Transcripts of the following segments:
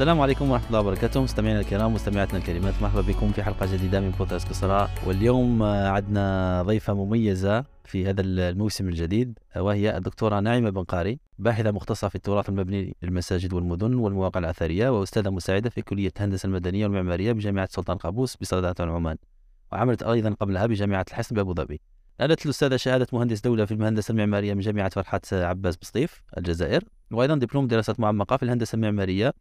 السلام عليكم ورحمة الله وبركاته. مستمعينا الكرام مستمعاتنا الكريمات مرحبا بكم في حلقة جديدة من بودكاست كسراء واليوم عندنا ضيفة مميزة في هذا الموسم الجديد وهي الدكتورة ناعمة بن قاري باحثة مختصة في التراث المبني للمساجد والمدن والمواقع الأثرية وأستاذة مساعدة في كلية الهندسة المدنية والمعمارية بجامعة سلطان قابوس بسلطنة عمان وعملت أيضا قبلها بجامعة الحسن بأبو ظبي. نالت الأستاذة شهادة مهندس دولة في الهندسة المعمارية من جامعة فرحات عباس بسطيف الجزائر وأيضا دبلوم دراسات معمقة في الهندسة المعمارية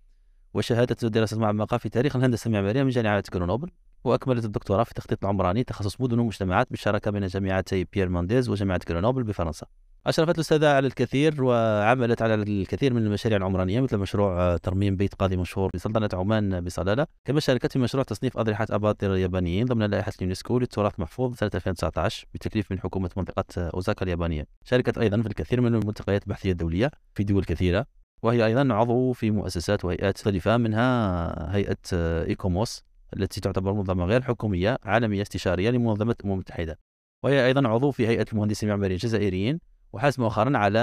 وشهادة دراسة معمقة في تاريخ الهندسة المعمارية من جامعة جرونوبل وأكملت الدكتوراه في التخطيط العمراني تخصص مدن ومجتمعات بالشراكة بين جامعتي بيير مونديز وجامعة جرونوبل بفرنسا. أشرفت الأستاذة على الكثير وعملت على الكثير من المشاريع العمرانية مثل مشروع ترميم بيت قاضي مشهور بسلطنة عمان بصلالة كما شاركت في مشروع تصنيف أضرحة أباطرة اليابانيين ضمن لائحة اليونسكو للتراث المحفوظ سنة 2019 بتكليف من حكومة منطقة أوزاكا اليابانية. شاركت أيضا في الكثير من الملتقيات البحثية الدولية في دول كثيرة وهي أيضا عضو في مؤسسات وهيئات مختلفة منها هيئة إيكوموس التي تعتبر منظمة غير حكومية عالمية استشارية لمنظمة الأمم المتحدة. وهي أيضا عضو في هيئة المهندسين المعماريين الجزائريين وحاز مؤخرا على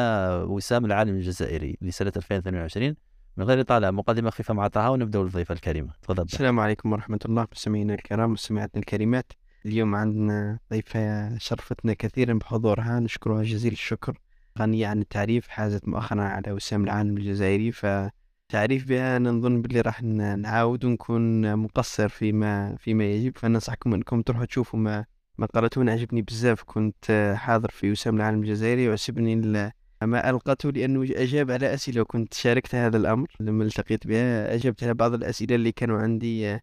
وسام العالم الجزائري لسنة 2022 من غير إطالة مقدمة خفيفة مع طه ونبدأ بالضيفة الكريمة. تفضل. السلام عليكم ورحمة الله. مستمعينا الكرام مستمعاتنا الكريمات اليوم عندنا ضيفة شرفتنا كثيرا بحضورها. نشكرها جزيل الشكر. غنية عن التعريف حازت مؤخرا على وسام العالم الجزائري فتعريف بها نظن باللي راح نعاود ونكون مقصر فيما فيما يجب. فننصحكم إنكم تروحوا تشوفوا ما ما قرأتون عجبني بزاف. كنت حاضر في وسام العالم الجزائري وعجبني ما ألقته لأنه أجاب على أسئلة وكنت شاركت هذا الأمر. لما التقيت بها أجبت على بعض الأسئلة اللي كانوا عندي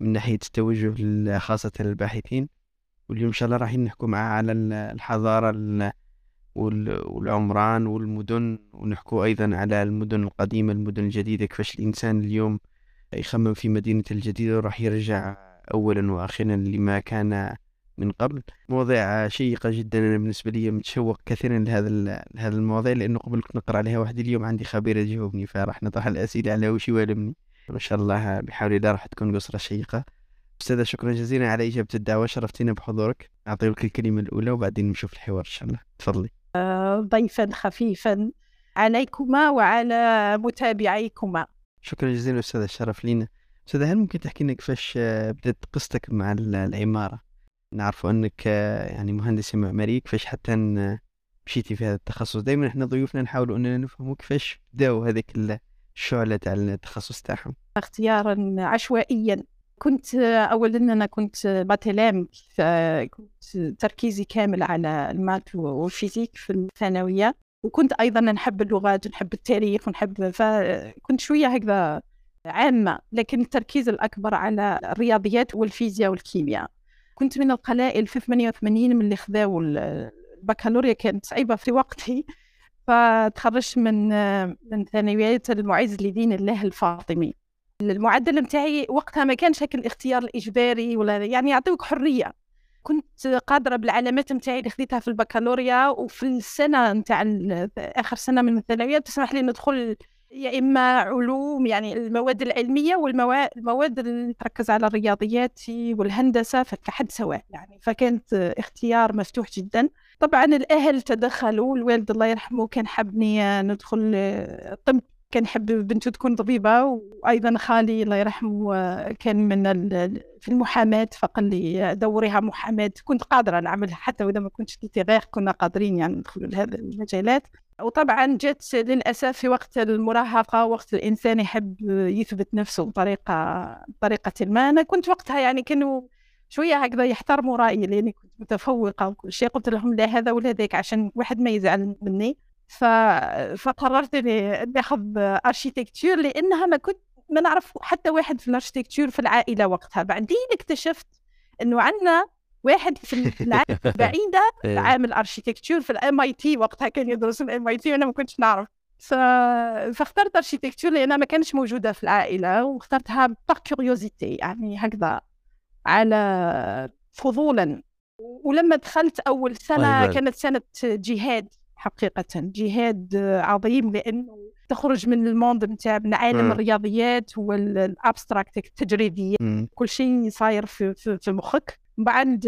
من ناحية التوجه خاصة الباحثين واليوم إن شاء الله راح نحكوا معاه على الحضارة والعمران والمدن ونحكوا أيضا على المدن القديمة المدن الجديدة كيفاش الإنسان اليوم يخمم في مدينة الجديدة وراح يرجع أولا وأخيرا لما كان من قبل. مواضيع شيقة جدا أنا بالنسبة لي متشوق كثيرا لهذا لهذا المواضيع لأنه قبل كنت نقرأ عليها واحد اليوم عندي خبيرة تجاوبني فراح نطرح الأسئلة على وش يوالمني. ما شاء الله بحول الله راح تكون قصرة شيقة. أستاذة شكرا جزيلا على إجابة الدعوة شرفتينا بحضورك. أعطيك الكلمة الأولى وبعدين نشوف الحوار إن شاء الله. تفضلي. ضيفا خفيفا عليكما وعلى متابعيكما. شكرا جزيلا أستاذة الشرف لينا. أستاذة هل ممكن تحكي لنا كيفاش بدأت قصتك مع العمارة؟ نعرف أنك يعني مهندسة معمارية كيفاش حتى مشيتي في هذا التخصص. دائما إحنا ضيوفنا نحاولوا أننا نفهموا كيفاش بداوا هذيك الشعلة تاع التخصص تاعهم. اختيارا عشوائيا. كنت اولا أنا كنت باتلام كنت تركيزي كامل على المات والفيزيك في الثانوية. وكنت أيضا نحب اللغات ونحب التاريخ ونحب فكنت شوية هكذا عامة لكن التركيز الأكبر على الرياضيات والفيزياء والكيمياء. كنت من القلائل في 88 من اللي خذاو البكالوريا كانت صعيبة في وقتي. فتخرجت من من ثانويات المعز لدين الله الفاطمي. المعدل نتاعي وقتها ما كانش هيك الاختيار الإجباري ولا يعني يعطيوك حرية. كنت قادرة بالعلامات نتاعي اللي خذيتها في البكالوريا وفي السنة نتاع آخر سنة من الثانوية تسمح لي ندخل يا إما علوم يعني المواد العلمية والمواد اللي تركز على الرياضيات والهندسة فكحد سواء يعني. فكانت اختيار مفتوح جدا. طبعا الأهل تدخلوا الوالد الله يرحمه كان حبني ندخل طب كان يحب بنته تكون طبيبة وأيضا خالي الله يرحمه كان من في المحاماة فقال لي دوريها محاماة. كنت قادرة نعملها حتى وإذا ما كنتش غير كنا قادرين يعني ندخل لهذه المجالات. وطبعا جت للأسف في وقت المراهقة وقت الإنسان يحب يثبت نفسه بطريقة بطريقة ما. أنا كنت وقتها يعني كانوا شوية هكذا يحترموا رأيي لأني كنت متفوقة وكل شيء. قلت لهم لا هذا ولا ذاك عشان واحد ما يزعل مني. ف... فقررت إني ناخذ architecture لأنها ما كنت ما نعرف حتى واحد في ال architecture في العائلة وقتها. بعدين اكتشفت إنه عندنا واحد في العائلة بعيده إيه. عامل architecture في ال MIT وقتها كان يدرس ال MIT وأنا ما كنتش نعرف. ف... فاخترت architecture لأنها ما كانش موجودة في العائلة واخترتها par curiosité يعني هكذا على فضولا. ولما دخلت أول سنة كانت سنة جهاد. حقيقة جهاد عظيم لأنه تخرج من ال monde نتاع من عالم. الرياضيات وال abstract التجريدية م. كل شيء صاير في, في, في مخك بعد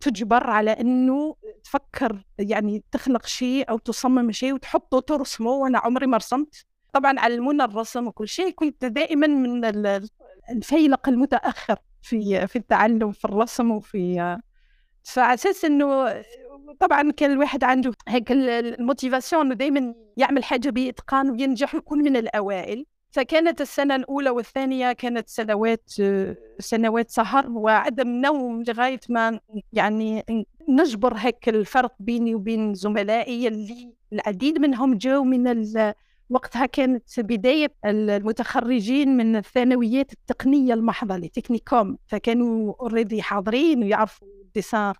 تجبر على إنه تفكر يعني تخلق شيء أو تصمم شيء وتحطه ترسمه وأنا عمري ما رسمت طبعا علمونا الرسم وكل شيء كنت دائما من الفيلق المتأخر في في التعلم في الرسم وفي فعلى أساس إنه طبعا كان الواحد عنده هيك ال motivation إنه دائما يعمل حاجة بإتقان وينجح ويكون من الأوائل. فكانت السنة الأولى والثانية كانت سنوات سنوات سهر وعدم نوم لغاية ما يعني نجبر هيك الفرق بيني وبين زملائي اللي العديد منهم جو من وقتها كانت بداية المتخرجين من الثانويات التقنية المحضة les technicums. فكانوا already حاضرين ويعرفوا dessin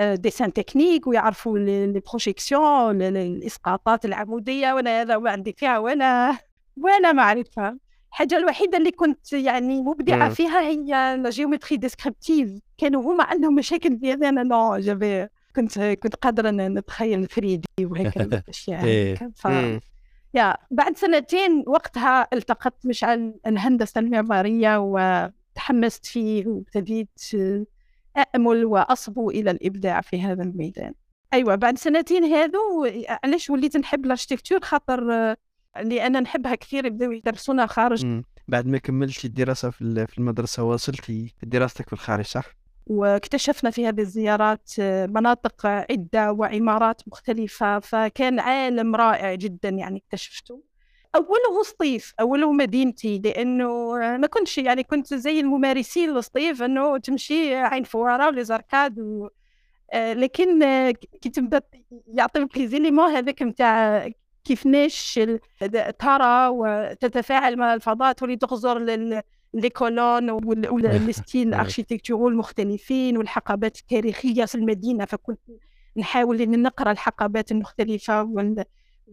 dessin technique ويعرفوا ال projection الإسقاطات العمودية وأنا هذا ما عندي فيها ولا ولا معرفه الحاجة الوحيدة اللي كنت يعني مبدعة. فيها هي ال géométrie descriptive كانوا هما عندهم مشاكل في أنا نو جافي كنت كنت قادرة نتخيل 3 D وهيك الاشياء. ف... يا بعد سنتين وقتها التقطت مشعل الهندسة المعمارية وتحمست فيه وابتديت أأمل وأصبو إلى الإبداع في هذا الميدان أيوة بعد سنتين هذو علاش وليت نحب الاركتيكتور خاطر لأن نحبها كثير يبداو يدرسونا خارج مم. بعد ما كملتي الدراسة في المدرسة واصلتي دراستك في الخارج صح؟ واكتشفنا في هذه الزيارات مناطق عدة وعمارات مختلفة فكان عالم رائع جدا يعني اكتشفته أوله سطيف أوله مدينتي لأنه ما كنتش يعني كنت زي الممارسين السطيف أنه تمشي عين فوارة و les arcades و... آه، لكن كي تبدأ يعطي ب les éléments هذاك نتاع كيفناش ترى وتتفاعل مع الفضاء تولي تغزر لل les colonnes وال styles architecturaux المختلفين والحقبات التاريخية في المدينة فكنت نحاول نقرأ الحقبات المختلفة وال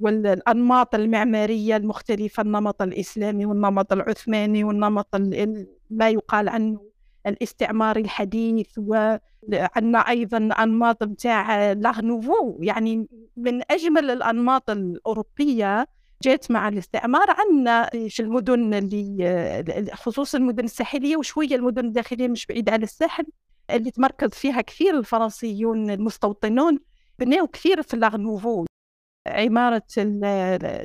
والأنماط المعمارية المختلفة النمط الإسلامي والنمط العثماني والنمط ما يقال عنه الاستعماري الحديث وعندنا أيضا أنماط بتاع لاغنوفو يعني من أجمل الأنماط الأوروبية جات مع الاستعمار عندنا في المدن اللي خصوصا المدن الساحلية وشوية المدن الداخلية مش بعيدة عن الساحل اللي تمركز فيها كثير الفرنسيون المستوطنون بناوا كثير في لاغنوفو عمارة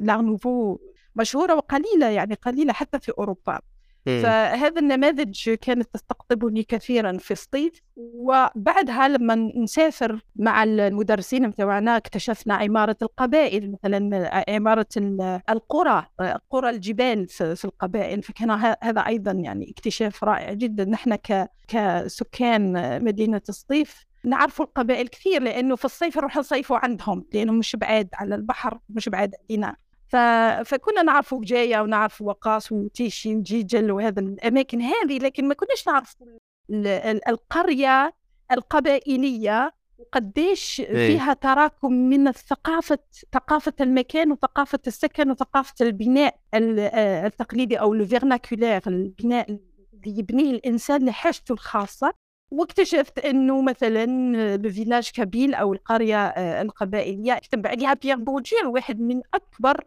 لارنوفو مشهورة وقليلة يعني قليلة حتى في أوروبا. فهذا النماذج كانت تستقطبني كثيرا في الصيف. وبعدها لما نسافر مع المدرسين متوعنا اكتشفنا عمارة القبائل مثلا عمارة القرى قرى الجبال في القبائل. فكان هذا أيضا يعني اكتشاف رائع جدا. نحن كسكان مدينة الصيف نعرفوا القبائل كثير لأنه في الصيف نروح نصيفوا عندهم لأنه مش بعاد على البحر مش بعاد علينا ف... فكنا نعرفوا جاية ونعرفوا وقاص وتيشي وجيجل وهذا الأماكن هذه لكن ما كناش نعرف القرية القبائلية وقديش إيه. فيها تراكم من الثقافة ثقافة المكان وثقافة السكن وثقافة البناء آه، التقليدي أو الفيرناكولير البناء اللي يبنيه الإنسان لحاجته الخاصة واكتشفت إنه مثلا ب village kabyle أو القرية آه، القبائلية كتب عليها بيير بورديو واحد من أكبر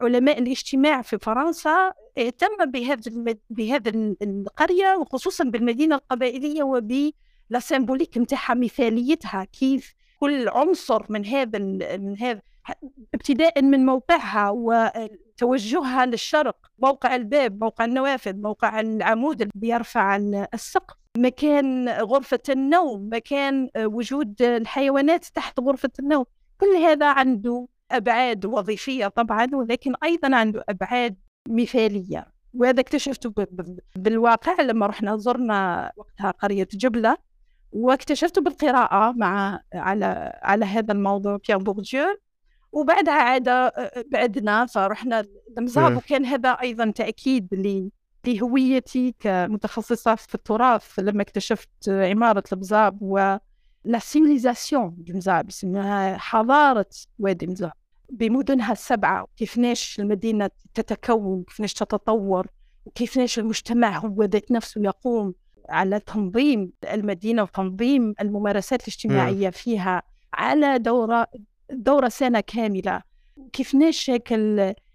علماء الاجتماع في فرنسا اهتم بهذا بهذا القرية وخصوصا بالمدينة القبائلية وب la symbolique نتاعها مثاليتها كيف كل عنصر من هذا من هذا ابتداء من موقعها وتوجهها للشرق موقع الباب موقع النوافذ موقع العمود اللي بيرفع السقف. مكان غرفة النوم مكان آه، وجود الحيوانات تحت غرفة النوم. كل هذا عنده أبعاد وظيفية طبعا ولكن أيضا عنده أبعاد مثالية. وهذا اكتشفته بالواقع لما رحنا زرنا وقتها قرية جبلة واكتشفته بالقراءة مع على على هذا الموضوع بيان بورديو وبعدها عاد آه، بعدنا فرحنا لمزاب وكان هذا أيضا تأكيد لهويتي كمتخصصة في التراث لما اكتشفت عمارة المزاب و لا سيفيليزاسيون المزاب اسمها حضارة وادي مزاب بمدنها السبعة كيفناش المدينة تتكون كيفناش تتطور وكيفناش المجتمع هو ذات نفسه يقوم على تنظيم المدينة وتنظيم الممارسات الاجتماعية فيها على دورة دورة سنة كاملة. كيفناش هيك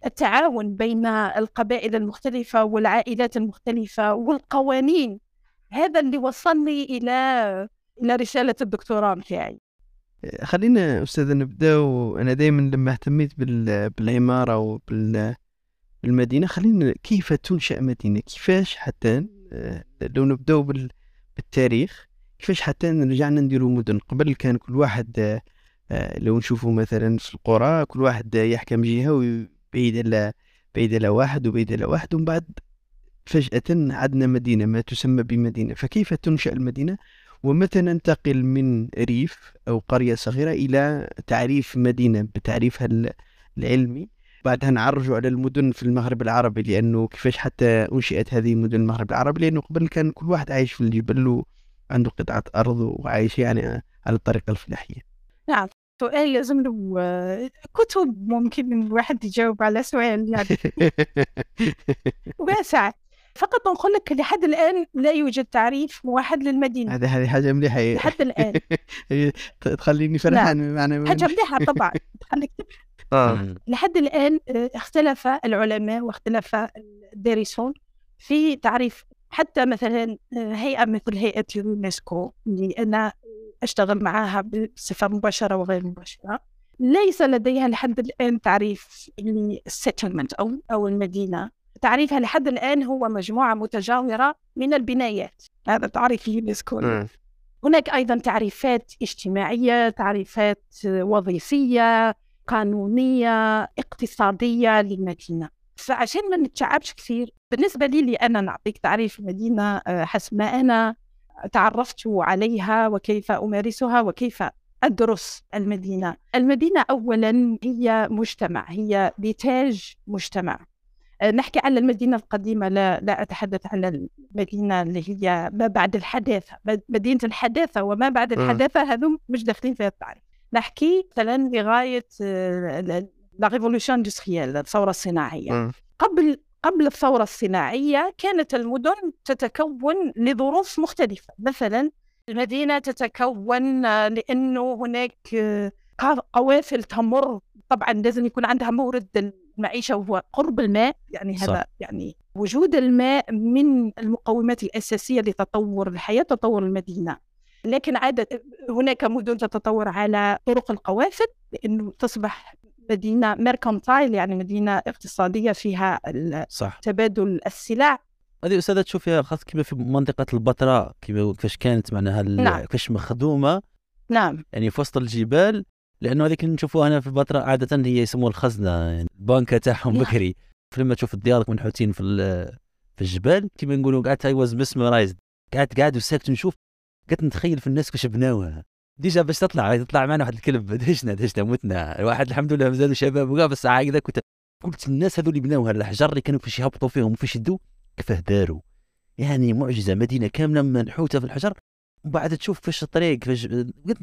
التعاون بين القبائل المختلفة والعائلات المختلفة والقوانين. هذا اللي وصلني إلى إلى رسالة الدكتوراه متاعي. خلينا أستاذ نبدأ وأنا دائما لما اهتميت بال- بالعمارة وبالمدينة خلينا كيف تنشأ مدينة؟ كيفاش حتى آه، لو نبدأ بال- بالتاريخ كيفاش حتى رجعنا نديروا مدن؟ قبل كان كل واحد آه، لو نشوفوا مثلا في القرى كل واحد يحكم جهة وبعيد على بعيد على واحد وبعيد على واحد ومن بعد فجأة عندنا مدينة ما تسمى بمدينة. فكيف تنشأ المدينة؟ ومتى ننتقل من ريف أو قرية صغيرة إلى تعريف مدينة بتعريفها ال- العلمي؟ بعدها نعرجوا على المدن في المغرب العربي لأنه كيفاش حتى أنشئت هذه مدن المغرب العربي؟ لأنه قبل كان كل واحد عايش في الجبل وعنده قطعة أرض وعايش يعني على الطريقة الفلاحية. نعم. سؤال لازم له كتب ممكن الواحد يجاوب على سؤال يعني. واسع. فقط نقول لك لحد الآن لا يوجد تعريف موحد للمدينة. هذا هذه حاجة مليحة. لحد الآن. تخليني فرحان معنا حاجة مليحة طبعا. تخليك. آه. لحد الآن آه، اختلف العلماء واختلف الدارسون في تعريف حتى مثلا آه، هيئة مثل هيئة اليونسكو اللي أنا أشتغل معها بصفة مباشرة وغير مباشرة. ليس لديها لحد الآن تعريف لل settlement أو أو المدينة. تعريفها لحد الآن هو مجموعة متجاورة من البنايات. هذا تعريف اليونسكو. هناك أيضا تعريفات اجتماعية تعريفات وظيفية قانونية اقتصادية للمدينة. فعشان ما نتشعبش كثير بالنسبة لي اللي أنا نعطيك تعريف المدينة آه، حسب ما أنا تعرفت عليها وكيف أمارسها وكيف أدرس المدينة. المدينة أولا هي مجتمع هي نتاج مجتمع. آه، نحكي على المدينة القديمة لا لا أتحدث على المدينة اللي هي ما بعد الحداثة. مد- مدينة الحداثة وما بعد مم. الحداثة هذو مش داخلين في التعريف نحكي مثلا لغاية آه، la révolution industrielle الصناعية. آه. قبل قبل الثورة الصناعية كانت المدن تتكون لظروف مختلفة. مثلا المدينة تتكون لأنه هناك قوافل تمر. طبعا لازم يكون عندها مورد المعيشة وهو قرب الماء. يعني صح. هذا يعني وجود الماء من المقومات الأساسية لتطور الحياة تطور المدينة. لكن عادة هناك مدن تتطور على طرق القوافل لأنه تصبح مدينة ميركانتايل يعني مدينة اقتصادية فيها صح. تبادل السلع. هذه أستاذة تشوفيها خاصة كيما في منطقة البتراء كيما كيفاش كانت معناها ال- نعم. كيفاش مخدومة. نعم. يعني في وسط الجبال لأنه هذيك نشوفوها هنا في البتراء عادة هي يسموها الخزنة يعني البنكة تاعهم نعم. بكري. فلما تشوف الديار منحوتين في ال- في الجبال كيما نقولوا قعدت I was mesmerized قعدت قاعد وساكت نشوف. قعدت نتخيل في الناس كيفاش بناوها. déjà باش تطلع تطلع معنا واحد الكلب. دهشنا دهشنا متنا الواحد الحمد لله مازالوا شباب وكاع بس هكذا كنت قلت الناس هذول اللي بناوها الحجر اللي كانوا فاش يهبطوا فيهم وفاش يدوا كيفاه داروا. يعني معجزة مدينة كاملة منحوتة في الحجر. ومن بعد تشوف فاش الطريق فاش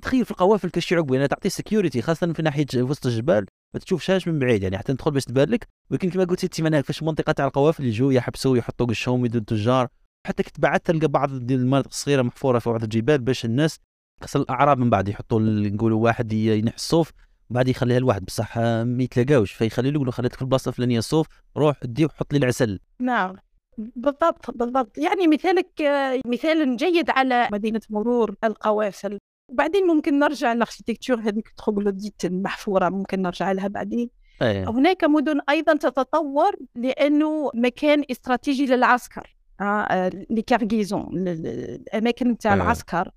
تخيل في القوافل كاش يعقبوا يعني تعطي security خاصة في ناحية وسط الجبال. ما تشوفش من بعيد يعني حتى تدخل باش تبان لك. ولكن كما قلت انت معناها فاش المنطقة تاع القوافل يجوا يحبسوا يحطوا قشهم يدوا التجار. حتى كنت بعد تلقى بعض المناطق الصغيرة محفورة في بعض الجبال باش الناس خاصة الأعراب من بعد يحطوا نقولوا واحد ينحي الصوف بعد يخليها لواحد بصح ما يتلاقاوش. فيخلي له يقول له خليتك في البلاصة الفلانية الصوف روح دي وحط لي العسل. نعم. بالضبط بالضبط. يعني مثالك مثال جيد على مدينة مرور القوافل. وبعدين ممكن نرجع لل architecture هذيك troglodyte المحفورة ممكن نرجع لها بعدين. إيه. هناك مدن أيضا تتطور لأنه مكان استراتيجي للعسكر آه، آه، les garnisons ل- ل- الأماكن تاع آه. العسكر.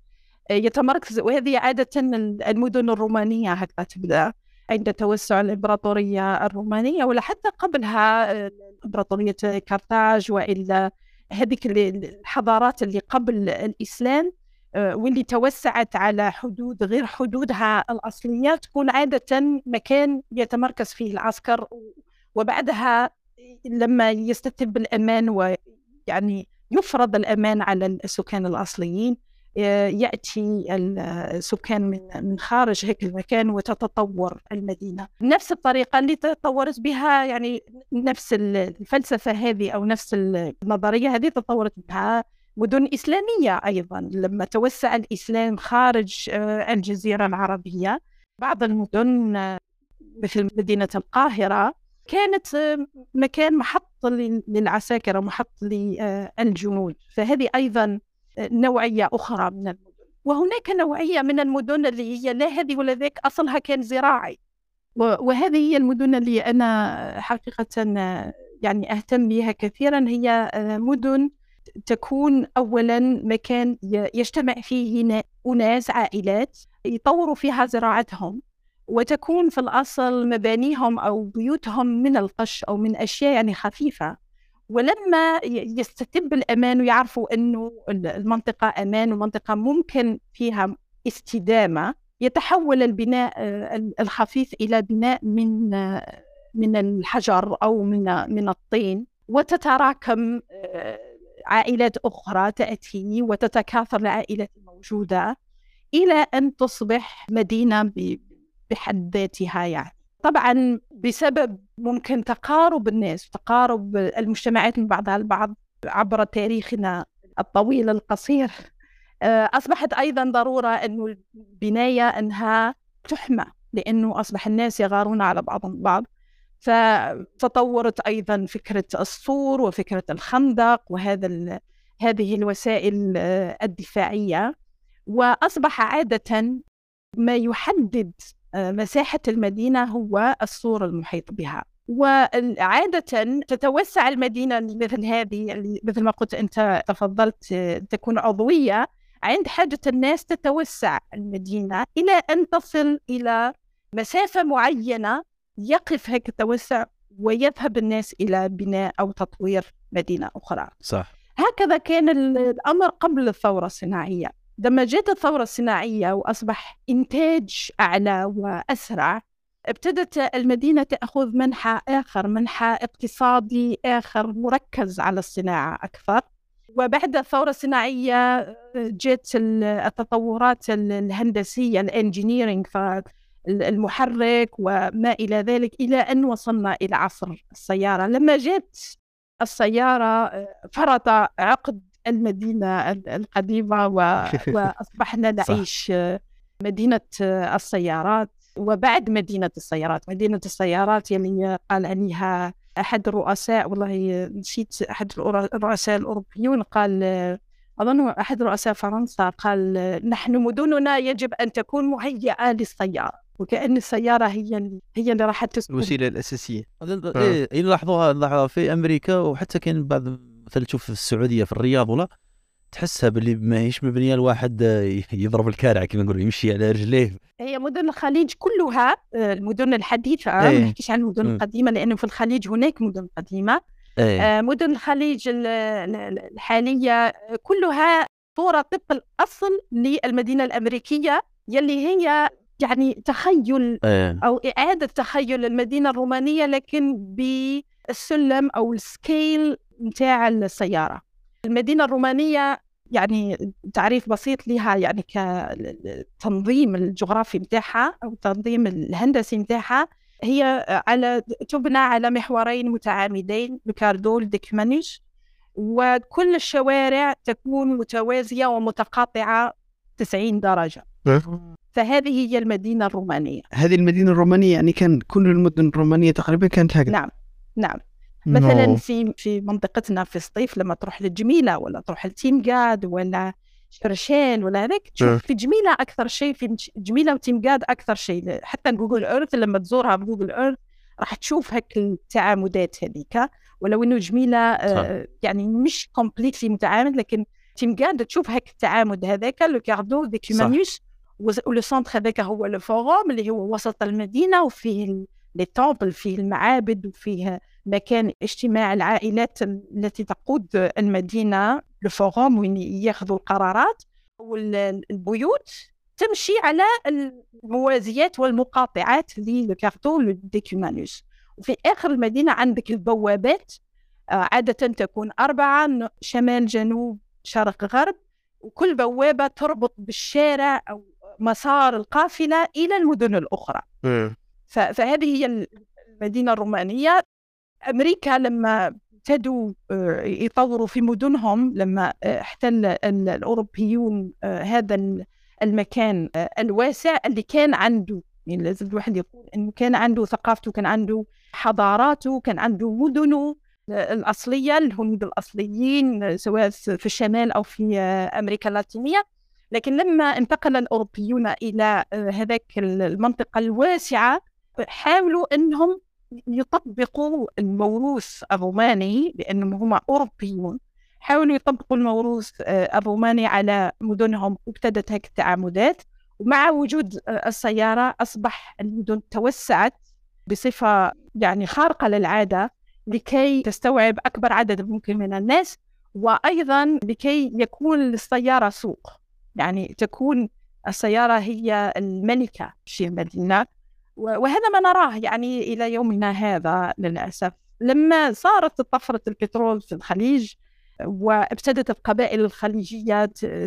يتمركز وهذه عادة المدن الرومانية هكذا تبدأ عند توسع الإمبراطورية الرومانية ولا حتى قبلها آه، إمبراطورية كارتاج وإلا هذيك ال- الحضارات اللي قبل الإسلام آه، واللي توسعت على حدود غير حدودها الأصلية تكون عادة مكان يتمركز فيه العسكر وبعدها لما يستتب الأمان ويعني يفرض الأمان على السكان الأصليين. آه، يأتي السكان من من خارج هيك المكان وتتطور المدينة. نفس الطريقة اللي تطورت بها يعني نفس الفلسفة هذه أو نفس النظرية هذه تطورت بها مدن إسلامية أيضا. لما توسع الإسلام خارج آه، الجزيرة العربية بعض المدن آه، مثل مدينة القاهرة كانت مكان محط لل- للعساكر ومحط للجنود فهذه أيضا آه، نوعية أخرى من المدن. وهناك نوعية من المدن اللي هي لا هذه ولا ذاك أصلها كان زراعي. وهذه هي المدن اللي أنا حقيقة يعني أهتم بها كثيرا. هي مدن تكون أولا مكان يجتمع فيه نا- أناس عائلات يطوروا فيها زراعتهم وتكون في الأصل مبانيهم أو بيوتهم من القش أو من أشياء يعني خفيفة. ولما يستتب الأمان ويعرفوا أنه ال- المنطقة أمان ومنطقة ممكن فيها استدامة يتحول البناء ال- الخفيف إلى بناء من من الحجر أو من من الطين. وتتراكم آه، عائلات أخرى تأتي وتتكاثر العائلات الموجودة إلى أن تصبح مدينة ب- بحد ذاتها يعني. طبعا بسبب ممكن تقارب الناس تقارب المجتمعات من بعضها البعض عبر تاريخنا الطويل القصير. آه، أصبحت أيضا ضرورة أن البناية أنها تحمى لأنه أصبح الناس يغارون على بعضهم البعض. فتطورت أيضا فكرة السور وفكرة الخندق وهذا هذه الوسائل آه، الدفاعية. وأصبح عادة ما يحدد مساحة المدينة هو السور المحيط بها. وعادة تتوسع المدينة مثل هذه مثل ما قلت أنت تفضلت آه، تكون عضوية. عند حاجة الناس تتوسع المدينة إلى أن تصل إلى مسافة معينة يقف هيك التوسع ويذهب الناس إلى بناء أو تطوير مدينة أخرى. صح. هكذا كان ال- الأمر قبل الثورة الصناعية. لما جاءت الثورة الصناعية وأصبح إنتاج أعلى وأسرع ابتدت المدينة تأخذ منحى آخر منحى اقتصادي آخر مركز على الصناعة أكثر. وبعد الثورة الصناعية جت ال- التطورات ال- الهندسية الإنجينيرينج المحرك وما إلى ذلك إلى أن وصلنا إلى عصر السيارة. لما جت السيارة فرض عقد المدينة ال- القديمة و- وأصبحنا. نعيش مدينة السيارات وبعد مدينة السيارات. مدينة السيارات يلي قال عليها أحد الرؤساء والله نسيت أحد الرؤ- الرؤساء الأوروبيون قال أظن أحد رؤساء فرنسا قال نحن مدننا يجب أن تكون مهيئة للسيارة وكأن السيارة هي هي اللي راح تسكن. الوسيلة الأساسية. إيه إيه، نلاحظوها نلاحظوها في أمريكا وحتى كاين بعض مثلا تشوف في السعودية في الرياض ولا تحسها باللي ما هيش مبنية الواحد آه، يضرب الكارع كما نقولوا يمشي على رجليه هي مدن الخليج كلها آه، المدن الحديثة إيه. ما نحكيش عن المدن مم. القديمة لأنه في الخليج هناك مدن قديمة إيه آه، مدن الخليج ال- ال- الحالية آه، كلها صورة طبق الأصل للمدينة الأمريكية يلي هي يعني تخيل إيه أو إعادة تخيل المدينة الرومانية لكن بالسلم أو السكيل متاع السيارة. المدينة الرومانية يعني تعريف بسيط لها يعني كالتنظيم الجغرافي متاعها أو التنظيم الهندسي متاعها. هي على تبنى على محورين متعامدين بكاردول ديكمانيش وكل الشوارع تكون متوازية ومتقاطعة 90 درجة. فهذه هي المدينة الرومانية. هذه المدينة الرومانية يعني كان كل المدن الرومانية تقريبا كانت هكذا. نعم نعم. مثلا. في في منطقتنا في الصيف لما تروح للجميلة ولا تروح لتيمجاد ولا شرشان ولا هذاك. تشوف في جميلة أكثر شيء في جميلة وتيمجاد أكثر شيء حتى Google Earth لما تزورها ب Google Earth راح تشوف هيك التعامدات هذيك ولو إنه جميلة آه يعني مش completely متعامد لكن تيمجاد تشوف هيك التعامد هذاك le cardo decumanus و le centre هذاك هو le forum اللي هو وسط المدينة وفيه les temples فيه المعابد وفيه مكان اجتماع العائلات التي تقود المدينة ال forum وين ياخذوا القرارات والبيوت تمشي على الموازيات والمقاطعات لل cardo decumanus وفي آخر المدينة عندك البوابات آه، عادة تكون أربعة ن- شمال جنوب شرق غرب. وكل بوابة تربط بالشارع أو مسار القافلة إلى المدن. ف- فهذه هي المدينة الرومانية. أمريكا لما ابتدوا آه، يطوروا في مدنهم لما آه، احتل ال- الأوروبيون آه، هذا ال- المكان الواسع اللي كان عنده. يعني لازم الواحد يقول إنه كان عنده ثقافته كان عنده حضاراته كان عنده مدنه الأصلية الهنود الأصليين آه، سواء في الشمال أو في أمريكا اللاتينية. لكن لما انتقل الأوروبيون إلى هذاك المنطقة الواسعة حاولوا أنهم يطبقوا الموروث الروماني لأنهم هم أوروبيون. حاولوا يطبقوا الموروث الروماني على مدنهم وابتدت هيك التعامدات. ومع وجود السيارة أصبح المدن توسعت بصفة يعني خارقة للعادة لكي تستوعب أكبر عدد ممكن من الناس وأيضا لكي يكون للسيارة سوق. يعني تكون السيارة هي الملكة في المدينة. وهذا ما نراه يعني إلى يومنا هذا للأسف. لما صارت طفرة البترول في الخليج وابتدت القبائل الخليجية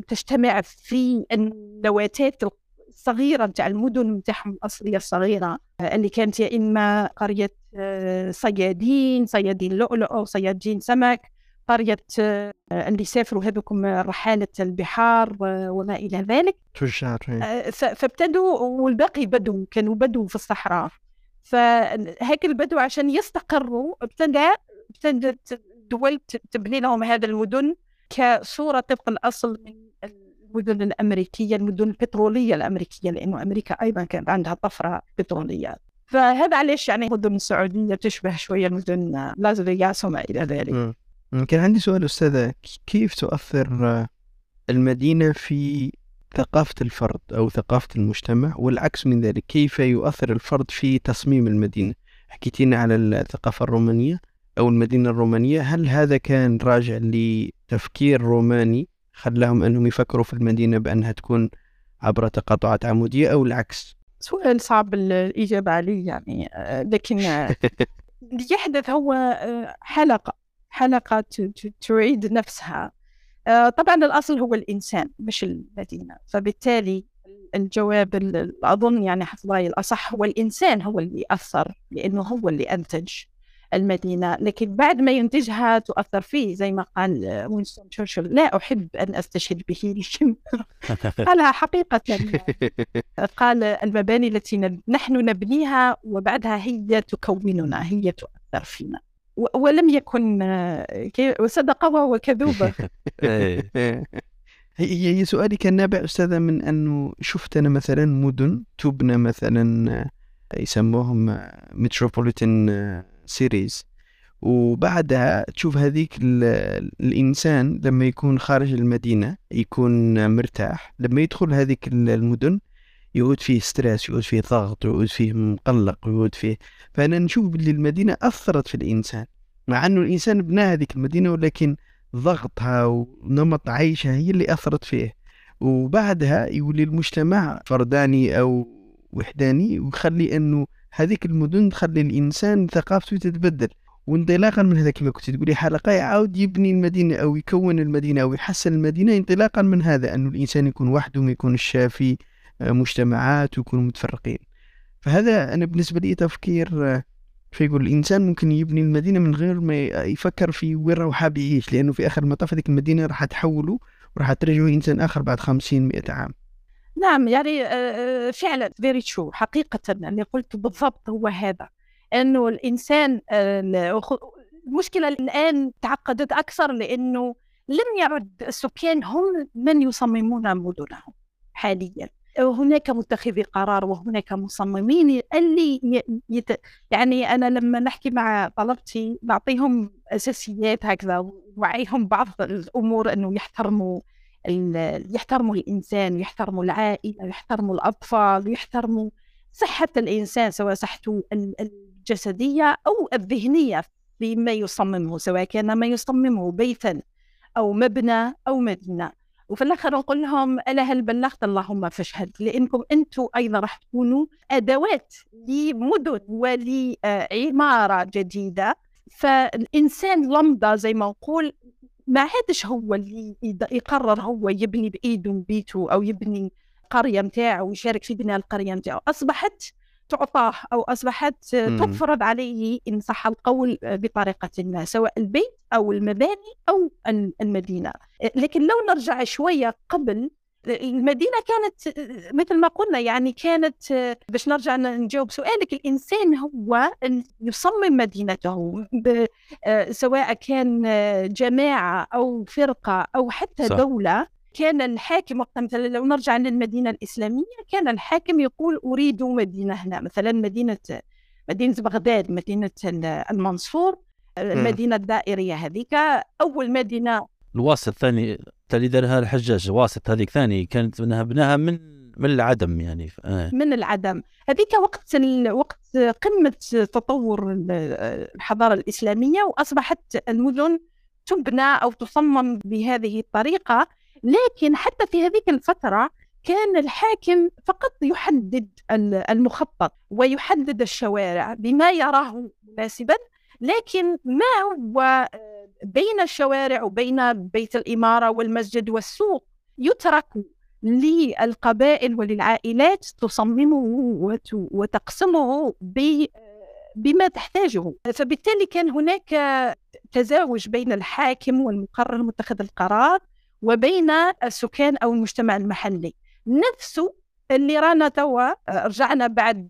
تجتمع في النواتات الصغيرة نتاع المدن نتاعهم الأصلية الصغيرة اللي كانت يا إما قرية آه، صيادين صيادين لؤلؤ أو صيادين سمك قرية آه، اللي سافروا هذوكم رحالة البحار وما إلى ذلك. تجار آه، فابتدوا والباقي بدو كانوا بدو في الصحراء. فهيك البدو عشان يستقروا ابتدى ابتدت الدول تبني لهم هذا المدن كصورة طبق الأصل من المدن الأمريكية المدن البترولية الأمريكية لأنه أمريكا أيضا كانت عندها طفرة بترولية. فهذا علاش يعني المدن السعودية تشبه شوية المدن لاس فيغاس وما إلى ذلك. كان عندي سؤال أستاذة كيف تؤثر المدينة في ثقافة الفرد أو ثقافة المجتمع؟ والعكس من ذلك كيف يؤثر الفرد في تصميم المدينة؟ حكيتينا على الثقافة الرومانية أو المدينة الرومانية هل هذا كان راجع لتفكير روماني خلاهم أنهم يفكروا في المدينة بأنها تكون عبر تقاطعات عمودية أو العكس؟ سؤال صعب الإجابة عليه يعني آه، لكن اللي يحدث هو آه، حلقة. حلقة تعيد نفسها. آه، طبعا الأصل هو الإنسان مش المدينة. فبالتالي الجواب أظن يعني حسب رأيي الأصح هو الإنسان هو اللي أثر لأنه هو اللي أنتج المدينة. لكن بعد ما ينتجها تؤثر فيه زي ما قال وينستون تشرشل لا أحب أن أستشهد به قالها حقيقة قال المباني التي نحن نبنيها وبعدها هي تكوننا هي تؤثر فينا. ولم يكن وصدق وهو كذوب هي سؤالي كان نابع أستاذة من أنه شفت أنا مثلا مدن تبنى مثلا يسموهم metropolitan cities وبعدها تشوف هذيك الإنسان لما يكون خارج المدينة يكون مرتاح لما يدخل هذيك المدن يعود فيه stress يعود فيه ضغط يعود فيه مقلق يعود فيه. فأنا نشوف باللي المدينة أثرت في الإنسان مع أنه الإنسان بنى هذيك المدينة ولكن ضغطها ونمط عيشها هي اللي أثرت فيه. وبعدها يولي المجتمع فرداني أو وحداني ويخلي أنه هذيك المدن تخلي الإنسان ثقافته تتبدل. وانطلاقا من هذا كما كنت تقولي حلقة يعاود يبني المدينة أو يكون المدينة أو يحسن المدينة انطلاقا من هذا أنه الإنسان يكون وحده ما يكون الشافي آه، مجتمعات ويكونوا متفرقين. فهذا أنا بالنسبة لي تفكير آه، فيقول الإنسان ممكن يبني المدينة من غير ما يفكر في وين راهو حاب يعيش لأنه في آخر المطاف هذيك المدينة راح تحوله وراح ترجعه إنسان آخر بعد خمسين مئة عام. نعم يعني آه، آه، فعلا very true حقيقة اللي قلت بالضبط هو هذا أنه الإنسان المشكلة الآن تعقدت أكثر لأنه لم يعد السكان هم من يصممون مدنهم حاليا. هناك متخذي قرار وهناك مصممين اللي يت... يعني أنا لما نحكي مع طلبتي نعطيهم أساسيات هكذا وعيهم بعض الأمور إنه يحترموا يحترموا الإنسان يحترموا العائلة يحترموا الأطفال يحترموا صحة الإنسان سواء صحته الجسدية أو الذهنية فيما يصممه سواء كان ما يصممه بيتا أو مبنى أو مدينة وفي الآخر نقول لهم ألا هل بلغت اللهم فاشهد؟ لأنكم أنتم أيضا راح تكونوا أدوات لمدن ولعمارة جديدة. فالإنسان لمضة زي ما نقول ما عادش هو اللي يقرر هو يبني بإيده بيته أو يبني قريه نتاعو ويشارك في بناء القرية نتاعو أصبحت تعطاه أو أصبحت تفرض عليه إن صح القول بطريقة ما سواء البيت أو المباني أو المدينة لكن لو نرجع شوية قبل المدينة كانت مثل ما قلنا يعني كانت باش نرجع نجاوب سؤالك الإنسان هو يصمم مدينته سواء كان جماعة أو فرقة أو حتى صح. دولة كان الحاكم وقت مثلا لو نرجع للمدينة الإسلامية كان الحاكم يقول أريد مدينة هنا مثلا مدينة مدينة بغداد مدينة المنصور المدينة الدائرية هذيك. أول مدينة الواسط الثاني اللي دارها الحجاج واسط هذيك ثاني كانت بناها من من العدم يعني. آه. من العدم. هذيك وقت ال... وقت قمة تطور الحضارة الإسلامية وأصبحت المدن تبنى أو تصمم بهذه الطريقة. لكن حتى في هذيك الفترة كان الحاكم فقط يحدد المخطط ويحدد الشوارع بما يراه مناسبا لكن ما هو بين الشوارع وبين بيت الإمارة والمسجد والسوق يترك للقبائل وللعائلات تصممه وتقسمه بما تحتاجه. فبالتالي كان هناك تزاوج بين الحاكم والمقرر متخذ القرار وبين السكان أو المجتمع المحلي. نفسه اللي رانا توا رجعنا بعد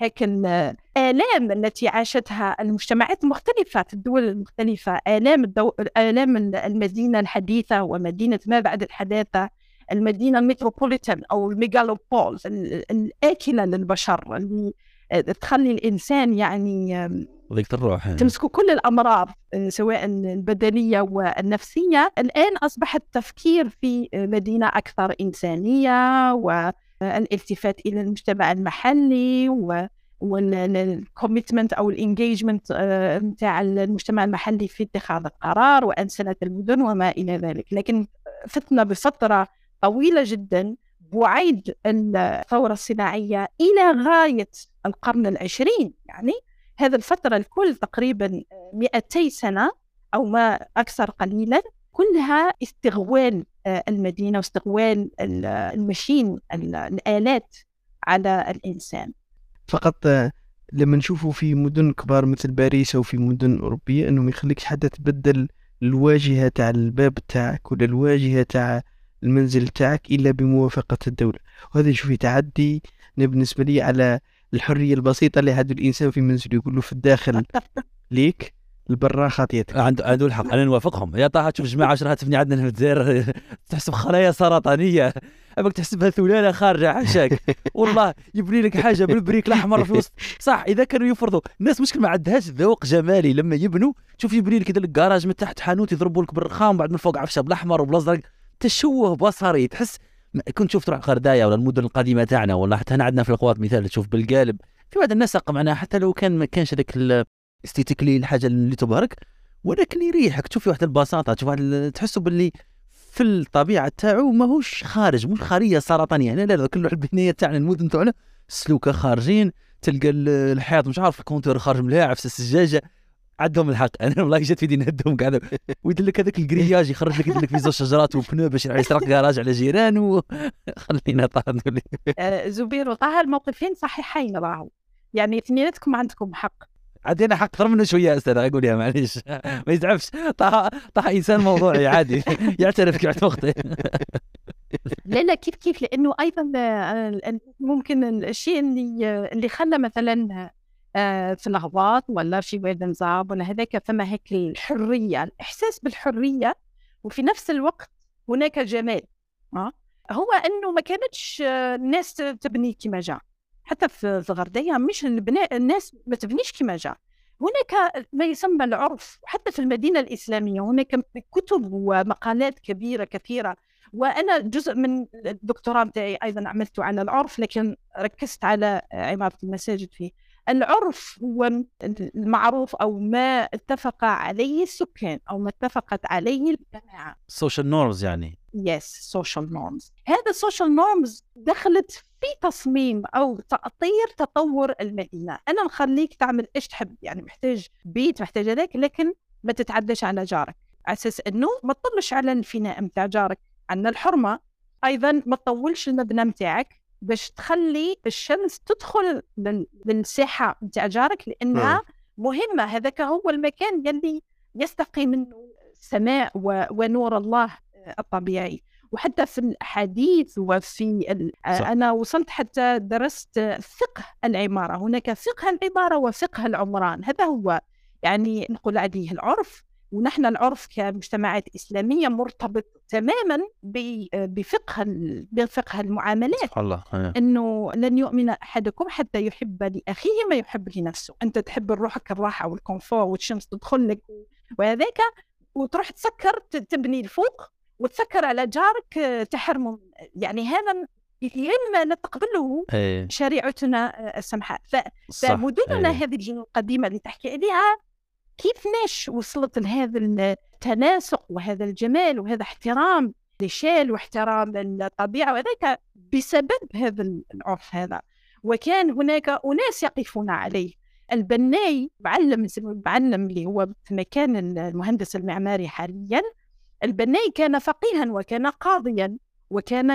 هيك الآلام التي عاشتها المجتمعات المختلفة في الدول المختلفة. آلام الدو... آلام المدينة الحديثة ومدينة ما بعد الحداثة المدينة ال metropolitan أو ال mégalopole الآكلة للبشر اللي تخلي الإنسان يعني ضيقة الروح يعني. تمسكوا كل الأمراض سواء البدنية والنفسية الآن أصبح التفكير في مدينة أكثر إنسانية والالتفات إلى المجتمع المحلي و وال commitment أو ال engagement نتاع المجتمع المحلي في اتخاذ القرار وأنسنة المدن وما إلى ذلك لكن فتنا بفترة طويلة جدا بعيد الثورة الصناعية إلى غاية القرن العشرين يعني هذا الفترة الكل تقريبا 200 سنة أو ما أكثر قليلا كلها استغوال آه، المدينة واستغوال المشين الآلات على الإنسان. فقط آه، لما نشوفوا في مدن كبار مثل باريس أو في مدن أوروبية أنه ما يخليكش حتى تبدل الواجهة تاع الباب تاعك ولا الواجهة تاع المنزل تاعك إلا بموافقة الدولة. وهذا شوفي تعدي بالنسبة لي على الحرية البسيطة اللي هذا الإنسان في منزله يقول له في الداخل ليك البرا خاطيتك عنده عنده الحق أنا نوافقهم. يا طه تشوف جماعة شراها تبني عندنا في الجزائر تحسب خلايا سرطانية. ابغاك تحسبها ثلاله خارجة عشاك. والله يبني لك حاجة بالبريك الأحمر في وسط. صح إذا كانوا يفرضوا. الناس مشكل ما عندهاش ذوق جمالي. لما يبنوا شوف يبني لك كذا الكراج من تحت حانوت يضربوا لك بالرخام بعد من فوق عفشة بالأحمر وبالازرق تشوه بصري تحس كنت شوف تروح قردايه ولا المدن القديمة تاعنا ولا حتى هنا عندنا في القوات مثال تشوف بالقالب. في بعض النسق معناها حتى لو كان ما كانش هذاك استيتيكلي الحاجة اللي تبهرك ولكن يريحك. تشوف واحد البساطة تشوف واحد تحسه باللي في الطبيعة تاعو ماهوش خارج مش خارية سرطانية. لا لا, لا كل البنيه تاعنا المدن تاعنا سلوكه خارجين تلقى الحيط مش عارف الكونتور خارج ملاعب في السجاجه عندهم الحق. أنا والله جات في يدي نهدهم قاعد ويدير لك هذاك الكرياج يخرج لك يدير لك في زوج شجرات وبنو باش يسرق كراج على جيران وخلينا طاهر آه، زبير وطه الموقفين صحيحين راهو. يعني اثنيناتكم عندكم حق. عندنا حق أكثر منه شوية أستاذ أقول يا معليش. ما يزعفش. طه طه إنسان موضوعي عادي. يعترف كيف مخطئ لا لا كيف كيف؟ لأنه أيضا آه، ممكن الشيء اللي اللي خلى مثلا آه، في الهباط ولا في واد نزاب ولا هذاك فما هيك الحرية الإحساس بالحرية وفي نفس الوقت هناك جمال أه؟ هو إنه ما كانتش الناس تبني كما جاء حتى في الغردية مش البناء الناس ما تبنيش كما جاء هناك ما يسمى العرف حتى في المدينة الإسلامية هناك كتب ومقالات كبيرة كثيرة. وأنا جزء من الدكتوراه أيضا عملت على العرف لكن ركزت على عماره المساجد فيه. العرف هو المعروف أو ما اتفق عليه السكان أو ما اتفقت عليه الجماعة. Social norms يعني. Yes social norms. هذا social norms دخلت في تصميم أو تأطير تطور المدينة. أنا نخليك تعمل إيش تحب يعني محتاج بيت محتاج هذاك لكن ما تتعداش على جارك. على أساس أنه ما تطلش على الفناء متاع جارك. عندنا الحرمة أيضا ما تطولش المبنى متاعك. باش تخلي الشمس تدخل للساحه نتاع جارك لأنها مهمة. هذاك هو المكان يلي يستقي منه السماء ونور الله الطبيعي. وحتى في الأحاديث وفي صح. أنا وصلت حتى درست فقه العمارة. هناك فقه العمارة وفقه العمران. هذا هو يعني نقول عليه العرف. ونحن العرف كمجتمعات إسلامية مرتبط تماما بفقه بفقه المعاملات سبحان الله إيه. إنه لن يؤمن أحدكم حتى يحب لأخيه ما يحب لنفسه أنت تحب لروحك الراحه والكونفور والشمس تدخل لك وهذاك وتروح تسكر تبني الفوق وتسكر على جارك تحرمه يعني هذا يهم لا تقبله إيه. شريعتنا السمحاء ف- صح فمدننا إيه. هذه القديمة اللي تحكي عليها كيف ناش وصلت لهذا التناسق وهذا الجمال وهذا احترام للشال واحترام الطبيعة وذلك بسبب هذا العرف هذا. وكان هناك أناس يقفون عليه. البناي معلم معلم اللي هو في مكان المهندس المعماري حاليا البناي كان فقيها وكان قاضيا وكان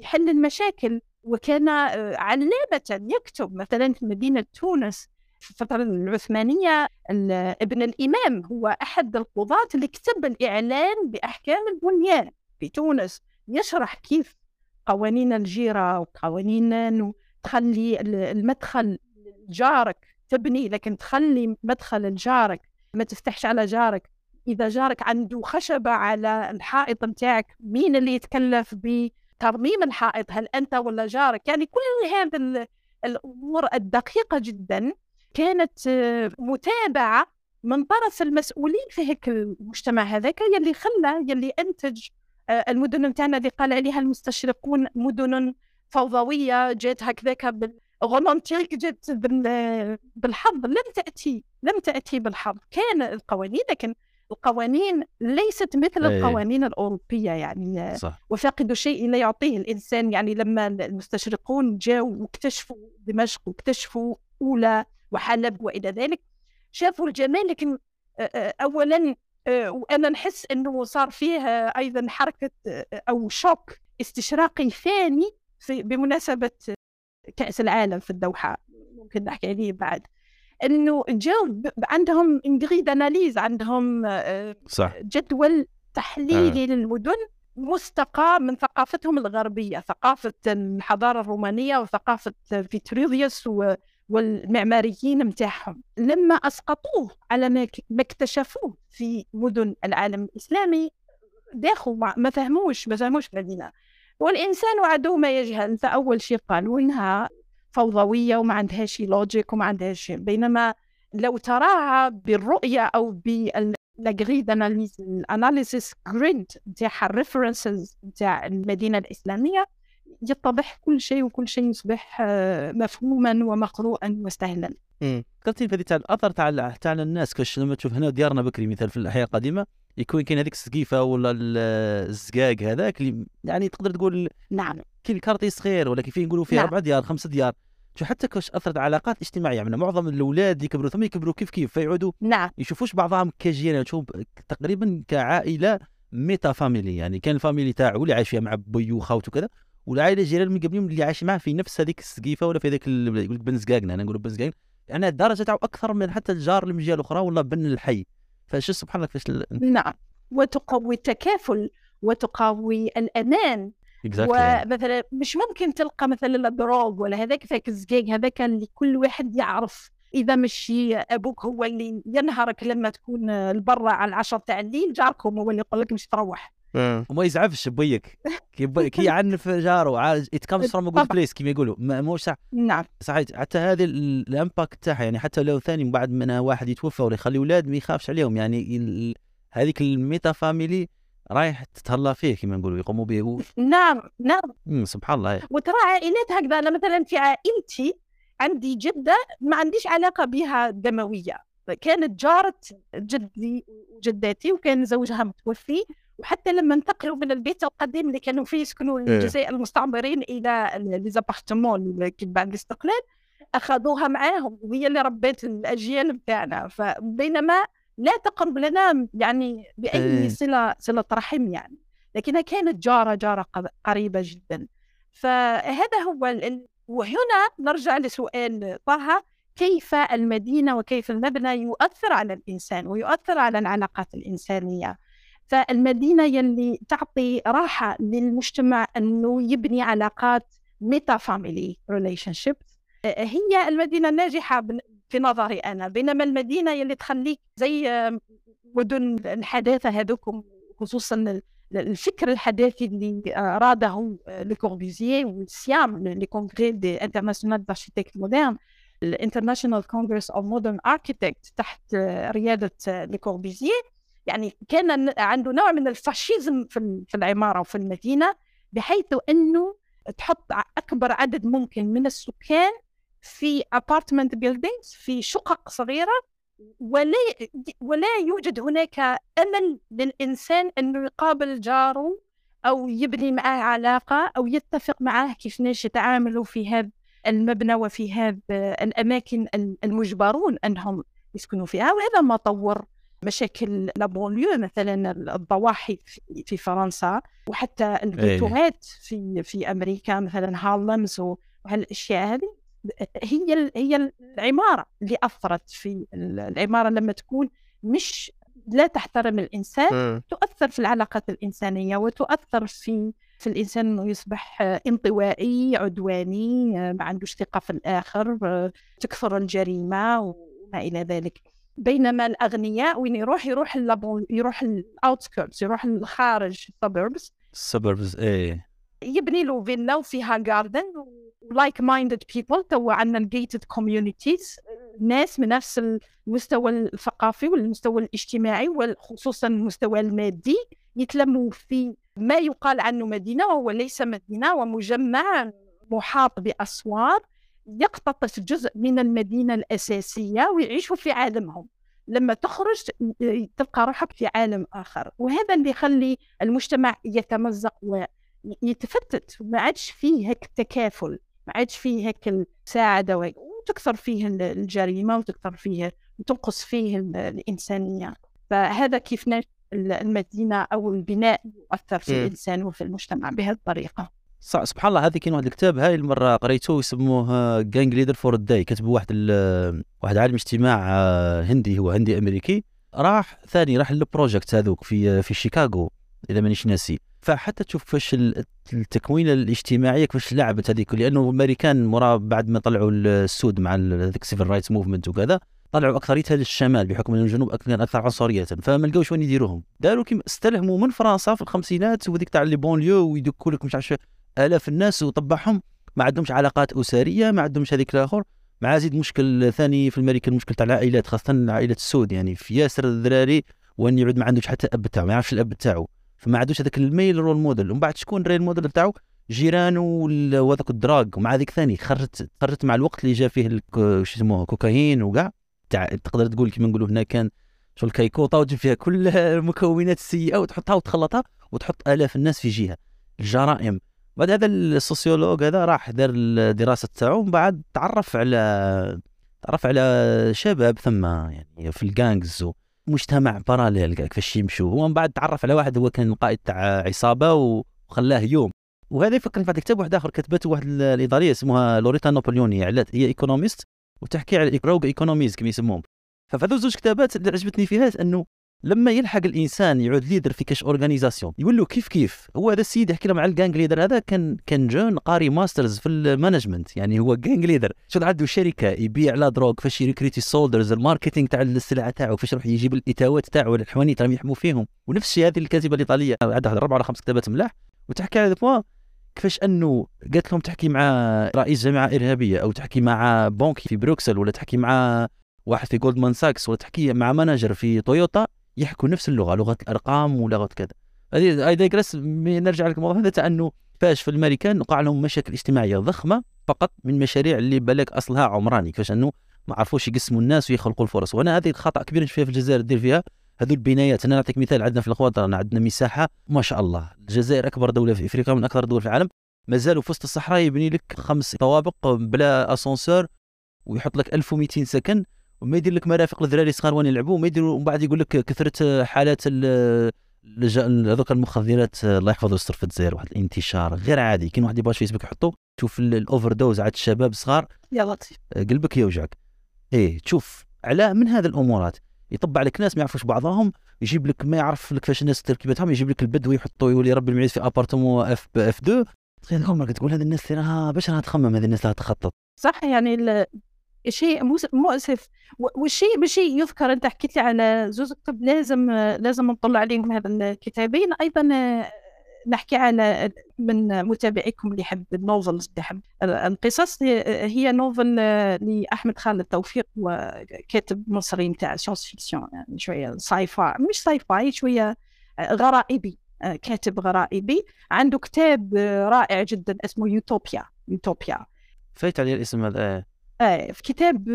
يحل المشاكل وكان آه، علامة يكتب مثلا في مدينة تونس في الفترة العثمانية ال- ابن الإمام هو أحد القضاة اللي كتب الإعلان بأحكام البنيان في تونس. يشرح كيف قوانين الجيرة وقوانين تخلي ال- المدخل جارك تبني لكن تخلي مدخل لجارك ما تفتحش على جارك. إذا جارك عنده خشبة على الحائط متاعك مين اللي يتكلف بترميم الحائط؟ هل أنت ولا جارك؟ يعني كل هذه ال- الأمور الدقيقة جدا. كانت آه، متابعة من طرف المسؤولين في هيك المجتمع هذاك يلي خلى يلي أنتج آه، المدن متاعنا اللي قال عليها المستشرقون مدن فوضوية جات هكذاك بالغومانتيك جات بال- بالحظ لم تأتي لم تأتي بالحظ. كان القوانين لكن القوانين ليست مثل إيه. القوانين الأوروبية يعني آه، صح. وفاقد شيء لا يعطيه الإنسان. يعني لما المستشرقون جاوا واكتشفوا دمشق واكتشفوا أولى وحلب وإلى ذلك شافوا الجمال لكن آه، آه، آه، وأنا نحس أنه صار فيه آه، أيضا حركة آه، أو choc استشراقي ثاني في بمناسبة كأس العالم في الدوحة ممكن نحكي عليه بعد. إنه جاوا ب- عندهم une grille d'analyse عندهم آه، صح. جدول تحليلي للمدن مستقى من ثقافتهم الغربية ثقافة الحضارة الرومانية وثقافة فيتروفيوس و- والمعماريين متاعهم لما أسقطوه على ما اكتشفوه في مدن العالم الإسلامي داخل ما فهموش ما فهموش المدينة والإنسان عدو ما يجهل فأول شيء قالوا إنها فوضوية وما عندهاش logique وما عندهاش. بينما لو تراها بالرؤية أو بال ال analysis grid نتاع ال references نتاع المدينة الإسلامية يتضح كل شيء وكل شيء يصبح آه، مفهوما ومقروءا وسهلا. في هذه تاع الاثر تاع تاع الناس كاش لما تشوف هنا ديارنا بكري مثال في الاحياء القديمة يكون كاين هذيك السقيفة ولا ال- الزقاق هذاك اللي يعني تقدر تقول نعم. كي الكارتي صغير ولا كيف نقولوا فيه نعم. أربع ديار خمس ديار. شو حتى كاش أثرت على علاقات اجتماعية يعني معظم الأولاد اللي يكبروا ثم يكبروا كيف كيف فيعودوا نعم. يشوفوش بعضهم كجيران تشوف تقريبا كعائلة meta family. يعني كان ال family تاعو اللي عايش فيها مع بيو وخاوته وكذا والعائلة الجيران من قبلهم اللي عايش معاه في نفس هذيك السقيفة ولا في هذاك يقول لك بن زقاقنا أنا نقول بن زقاق. يعني الدرجه تاعو أكثر من حتى الجار اللي من الجهه الأخرى ولا بن الحي. فشو سبحان الله كيفاش ال- نعم. وتقوي التكافل وتقوي الأمان. Exactly. ومثلا مش ممكن تلقى مثلا ال drogue ولا هذاك ذاك الزقاق هذاك اللي كل واحد يعرف. إذا مشي أبوك هو اللي ينهرك لما تكون البرة على العشرة تاع الليل جاركم هو اللي يقول لك مش تروح. وما يزعفش بيك. كي يب- كي يعنف جاره it comes from good. place كيما يقولوا. موش صح. نعم. صحيح. حتى هذه ال- ال impact تاعها يعني حتى لو ثاني من بعد منها واحد يتوفى ولا يخلي أولاد ما يخافش عليهم. يعني ال- هذيك ال meta family رايح تتهلا فيه كما نقولوا يقوموا به و- نعم نعم. سبحان الله. وترى عائلات هكذا أنا مثلا في عائلتي عندي جدة ما عنديش علاقة بها دموية. كانت جارة جدي وجداتي وكان زوجها متوفي. وحتى لما انتقلوا من البيت القديم اللي كانوا فيه يسكنوا الجزائر المستعمرين إلى ليزابارتمون بعد الاستقلال أخذوها معاهم وهي اللي ربت الأجيال بتاعنا. فبينما لا تقرب لنا يعني بأي إيه. صلة صلة رحم يعني. لكنها كانت جارة جارة قريبة جدا. فهذا هو ال- وهنا نرجع لسؤال طه كيف المدينة وكيف المبنى يؤثر على الإنسان؟ ويؤثر على العلاقات الإنسانية. فالمدينة يلي تعطي راحة للمجتمع إنه يبني علاقات meta family relationship هي المدينة الناجحة بن- في نظري أنا. بينما المدينة يلي تخليك زي آه، مدن الحداثة هذوكم خصوصا الفكر الحداثي اللي اراده لكوربيزيه وال CIAM les congrès des internationales d'architectes modernes ال international congress of modern architect تحت ريادة لكوربيزيه يعني كان عنده نوع من ال fascism في العمارة وفي المدينة بحيث إنه تحط أكبر عدد ممكن من السكان في apartment buildings في شقق صغيرة ولا ولا يوجد هناك أمل للإنسان إنه يقابل جاره أو يبني معه علاقة أو يتفق معه كيف يتعاملوا في هذا المبنى وفي هذه الأماكن المجبرون إنهم يسكنوا فيها. وهذا ما طور مشاكل la banlieue مثلا الضواحي في فرنسا وحتى الجيتوهات في في أمريكا مثلا هارلمز وهالأشياء هذه. هي هي العمارة اللي أثرت في العمارة لما تكون مش لا تحترم الإنسان م. تؤثر في العلاقات الإنسانية وتؤثر في في الإنسان إنه يصبح انطوائي عدواني ما عندوش ثقة في الآخر تكثر الجريمة وما إلى ذلك. بينما الأغنياء وين يروح يروح la banlieue يروح ال outskirts يروح الخارج ال suburbs ال suburbs إيه. يبني له فيلا وفيها garden like minded people too عندنا gated communities ناس من نفس المستوى الثقافي والمستوى الاجتماعي وخصوصا المستوى المادي يتلموا في ما يقال عنه مدينة وهو ليس مدينة ومجمع محاط بأسوار. يقتطف جزء من المدينة الأساسية ويعيشوا في عالمهم. لما تخرج تلقى روحك في عالم آخر. وهذا اللي يخلي المجتمع يتمزق ويتفتت. ما عادش فيه هيك تكافل ما عادش فيه هيك المساعده وتكثر فيه الجريمة وتكثر فيه وتنقص فيه الإنسانية. فهذا كيف المدينة أو البناء يؤثر في الإنسان وفي المجتمع بهذه الطريقة. صح سبحان الله هذه كاين واحد الكتاب هاي المرة قريته يسموه Gang Leader for a Day كتبه واحد واحد عالم اجتماع آه، هندي هو هندي أمريكي راح ثاني راح لل projects هذوك في في شيكاغو إذا مانيش ناسي. فحتى تشوف فاش التكوينه الاجتماعيه كيفاش لعبت هذيك لأنه الأمريكان مرا بعد ما طلعوا السود مع ذيك ال civil rights movement وكذا طلعوا أكثريتها للشمال بحكم ان الجنوب كان أكثر عنصرية فما لقاوش وين يديروهم. داروا كيما استلهموا من فرنسا في الخمسينات وذيك تاع les banlieues ويدكوا لك مش عارف آلاف الناس وطبعهم ما عندهمش علاقات أسرية ما عندهمش هذيك الآخر. مع زيد مشكل ثاني في الميريكان المشكل تاع العائلات خاصة عائله السود يعني في ياسر الذراري وين يعود ما عندوش حتى أب تاعو ما يعرفش الأب تاعو. فما عندوش هذاك ال male role model. ومن بعد شكون ال role model تاعو؟ جيرانه وهذاك ال drug. ومع ذيك ثاني خرجت خرجت مع الوقت اللي جا فيه شو يسموه كوكايين وكاع. تاع تقدر تقول كيما نقولوا هنا كان شو الكيكوطه وتجيب فيها كل المكونات السيئة وتحطها وتخلطها وتحط آلاف الناس في جهة. الجرائم بعد هذا ال sociologue هذا راح دار الدراسة تاعو ومن بعد تعرف على تعرف على شباب ثم يعني في ال gangs مجتمع parallèle كيفاش يمشوا. هو من بعد تعرف على واحد هو كان قائد تاع عصابة وخلاه يوم. وهذا يفكرني في كتاب واحد آخر كتبته واحد الايطاليه اسمها لوريتا نابليوني هي economist وتحكي على Rogue Economics كما يسموهم. ففي زوج كتابات اللي عجبتني فيها أنه لما يلحق الإنسان يعود leader في كاش organisation له كيف كيف؟ هو هذا السيد يحكي لهم على ال gang leader هذا كان كان جون قاري masters في ال management يعني هو gang leader. شو عنده شركه يبيع la drogue فاش ي recruter ال soldiers ال marketing تاع السلعه تاعو فاش يروح يجيب الإتاوات تاعو الحوانيت راهم يحموا فيهم. ونفس الشيء هذه الكاتبة الإيطالية عندها أربع ولا خمس كتابات ملاح وتحكي على ذا كيفاش أنه قالت لهم تحكي مع رئيس جماعة إرهابية أو تحكي مع بنك في بروكسل ولا تحكي مع واحد في جولدمان ساكس ولا تحكي مع manager في تويوتا يحكوا نفس اللغة لغة الأرقام ولغة كذا. هذه I digress نرجع لك الموضوع هذا أنه فاش في الأمريكان وقع لهم مشاكل اجتماعية ضخمة فقط من مشاريع اللي بالك أصلها عمراني. كيفاش؟ أنه ما عرفوش يقسموا الناس ويخلقوا الفرص. وأنا هذه خطأ كبير فيها في الجزائر دير فيها. هذو البنايات أنا نعطيك مثال. عندنا في الأخوات عندنا مساحة. ما شاء الله. الجزائر أكبر دولة في أفريقيا من أكثر الدول في العالم. مازالوا في وسط الصحراء يبني لك خمس طوابق بلا أسانسور ويحط لك 1200 سكن. وما يدير لك مرافق للذراري الصغار وين يلعبوا وما يدير ومن بعد يقول لك كثرة حالات هذوك المخدرات الله يحفظه ويستر في الجزائر واحد الانتشار غير عادي. كاين واحد la page فيسبوك يحطو تشوف ال overdose عند الشباب الصغار يا لطيف. قلبك يوجعك. إيه تشوف على من هذه الأمورات. يطبع لك ناس ما يعرفوش بعضهم يجيب لك ما يعرف لك كيفاش الناس تركيبتهم يجيب لك البدوي يحطوا يولي ربي المعيد في appartement F F 2 تخيل عمرك تقول هذه الناس راها باش راها تخمم هذه الناس راها تخطط؟ صح يعني شيء مؤسف. والشيء بشيء يذكر. أنت حكيت لي على زوز كتب لازم لازم نطلع عليهم هذا الكتابين. أيضا نحكي على من متابعيكم اللي يحب ال novels اللي يحب القصص. هي novel لأحمد خالد توفيق وكاتب مصري نتاع science fiction يعني شوية sci-fi مش sci-fi شوية غرائبي كاتب غرائبي. عنده كتاب رائع جدا اسمه يوتوبيا يوتوبيا فايت عليه الاسم هذا. آه في كتاب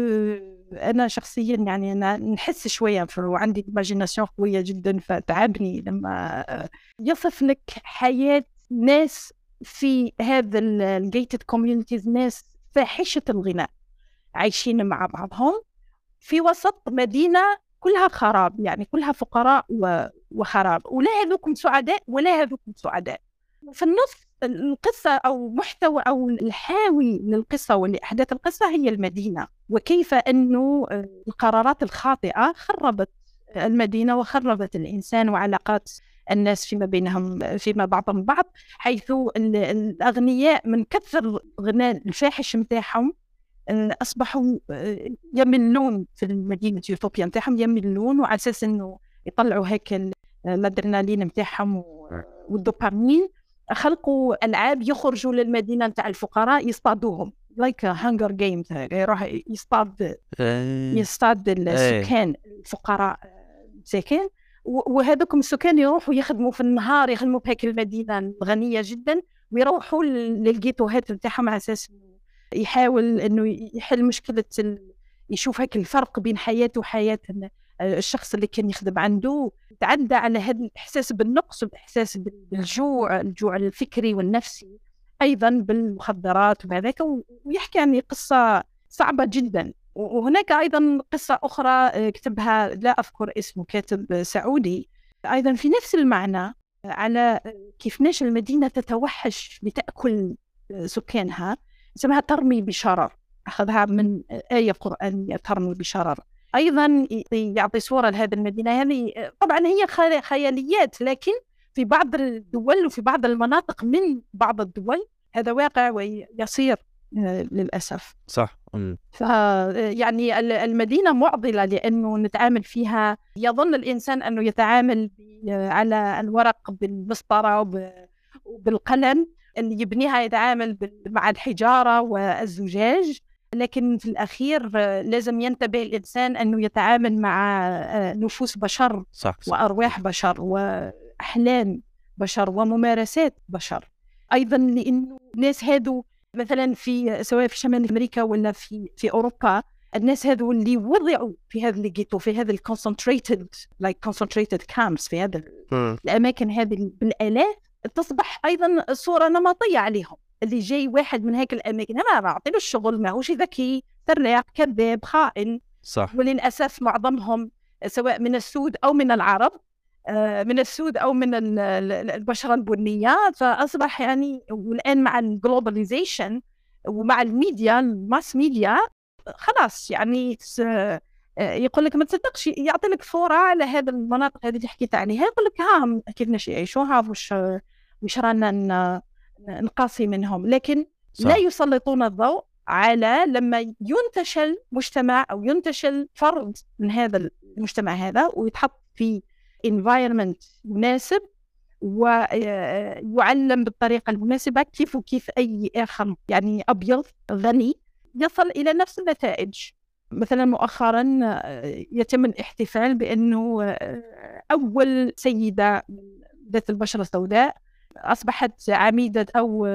أنا شخصيا يعني أنا نحس شوية وعندي imagination قوية جدا فتعبني لما يصف لك حياة ناس في هذا ال gated communities ناس فاحشة الغناء عايشين مع بعضهم في وسط مدينة كلها خراب يعني كلها فقراء وخراب ولا هذوكم سعداء ولا هذوكم سعداء. في النص القصة أو محتوى أو الحاوي للقصة والأحداث القصة هي المدينة. وكيف أنه القرارات الخاطئة خربت المدينة وخربت الإنسان وعلاقات الناس فيما بينهم فيما بعضهم البعض حيث الأغنياء من كثر الغناء الفاحش متاعهم أصبحوا يملون في المدينة يوتوبيا متاعهم يملون وعلى أساس أنه يطلعوا هيك الأدرينالين متاعهم والدوبامين. خلقوا ألعاب يخرجوا للمدينة نتاع الفقراء يصطادوهم. like Hunger Games يروح يصطاد إيه. يصطاد السكان الفقراء مساكين وهذوكم السكان يروحوا يخدموا في النهار يخدموا في هيك المدينة الغنية جدا ويروحوا للجيتوهات نتاعهم على أساس يحاول إنه يحل مشكلة يشوف هيك الفرق بين حياته وحياة الشخص اللي كان يخدم عنده تعدى على هذا الإحساس بالنقص والإحساس بالجوع الجوع الفكري والنفسي أيضا بالمخدرات وهذاك ويحكي عن قصة صعبة جدا. وهناك أيضا قصة أخرى آه، كتبها لا أذكر اسمه كاتب سعودي. أيضا في نفس المعنى على كيف ناش المدينة تتوحش لتأكل سكانها اسمها ترمي بشرر. أخذها من آية قرآنية ترمي بشرر. أيضا يعطي صورة لهذه المدينة. هذه طبعا هي خياليات لكن في بعض الدول وفي بعض المناطق من بعض الدول هذا واقع ويصير آه، للأسف. صح. ف يعني المدينة معضلة لأنه نتعامل فيها. يظن الإنسان أنه يتعامل على الورق بالمسطرة وبالقلم. اللي يبنيها يتعامل مع الحجارة والزجاج. لكن في الأخير لازم ينتبه الإنسان أنه يتعامل مع آه، نفوس بشر صح, صح. وأرواح بشر وأحلام بشر وممارسات بشر. أيضا لأنه الناس هادو مثلا في سواء في شمال أمريكا ولا في في أوروبا الناس هذو اللي وضعوا في هذا اللي جيتو في هذا ال concentrated like concentrated camps في هذا الأماكن هذه بالآلاف تصبح أيضا صورة نمطية عليهم. اللي جاي واحد من هيك الأماكن. ما بعطيله الشغل ماهوش ذكي سراق كذاب خائن. صح. وللأسف معظمهم سواء من السود أو من العرب آه، من السود أو من البشرة البنية. فأصبح يعني والآن مع ال globalization ومع ال media ال mass media خلاص يعني آه، يقول لك ما تصدقش يعطي لك صورة على هذه المناطق هذه اللي حكيت عليها يقول لك ها كيف يعيشوها وش وش رانا نقاسي منهم لكن صح. لا يسلطون الضوء على لما ينتشل مجتمع أو ينتشل فرد من هذا المجتمع هذا ويتحط في environment مناسب ويعلم بالطريقة المناسبة كيف وكيف أي آخر يعني أبيض غني يصل إلى نفس النتائج مثلا مؤخرا يتم الاحتفال بأنه أول سيدة ذات البشرة السوداء أصبحت عميدة أو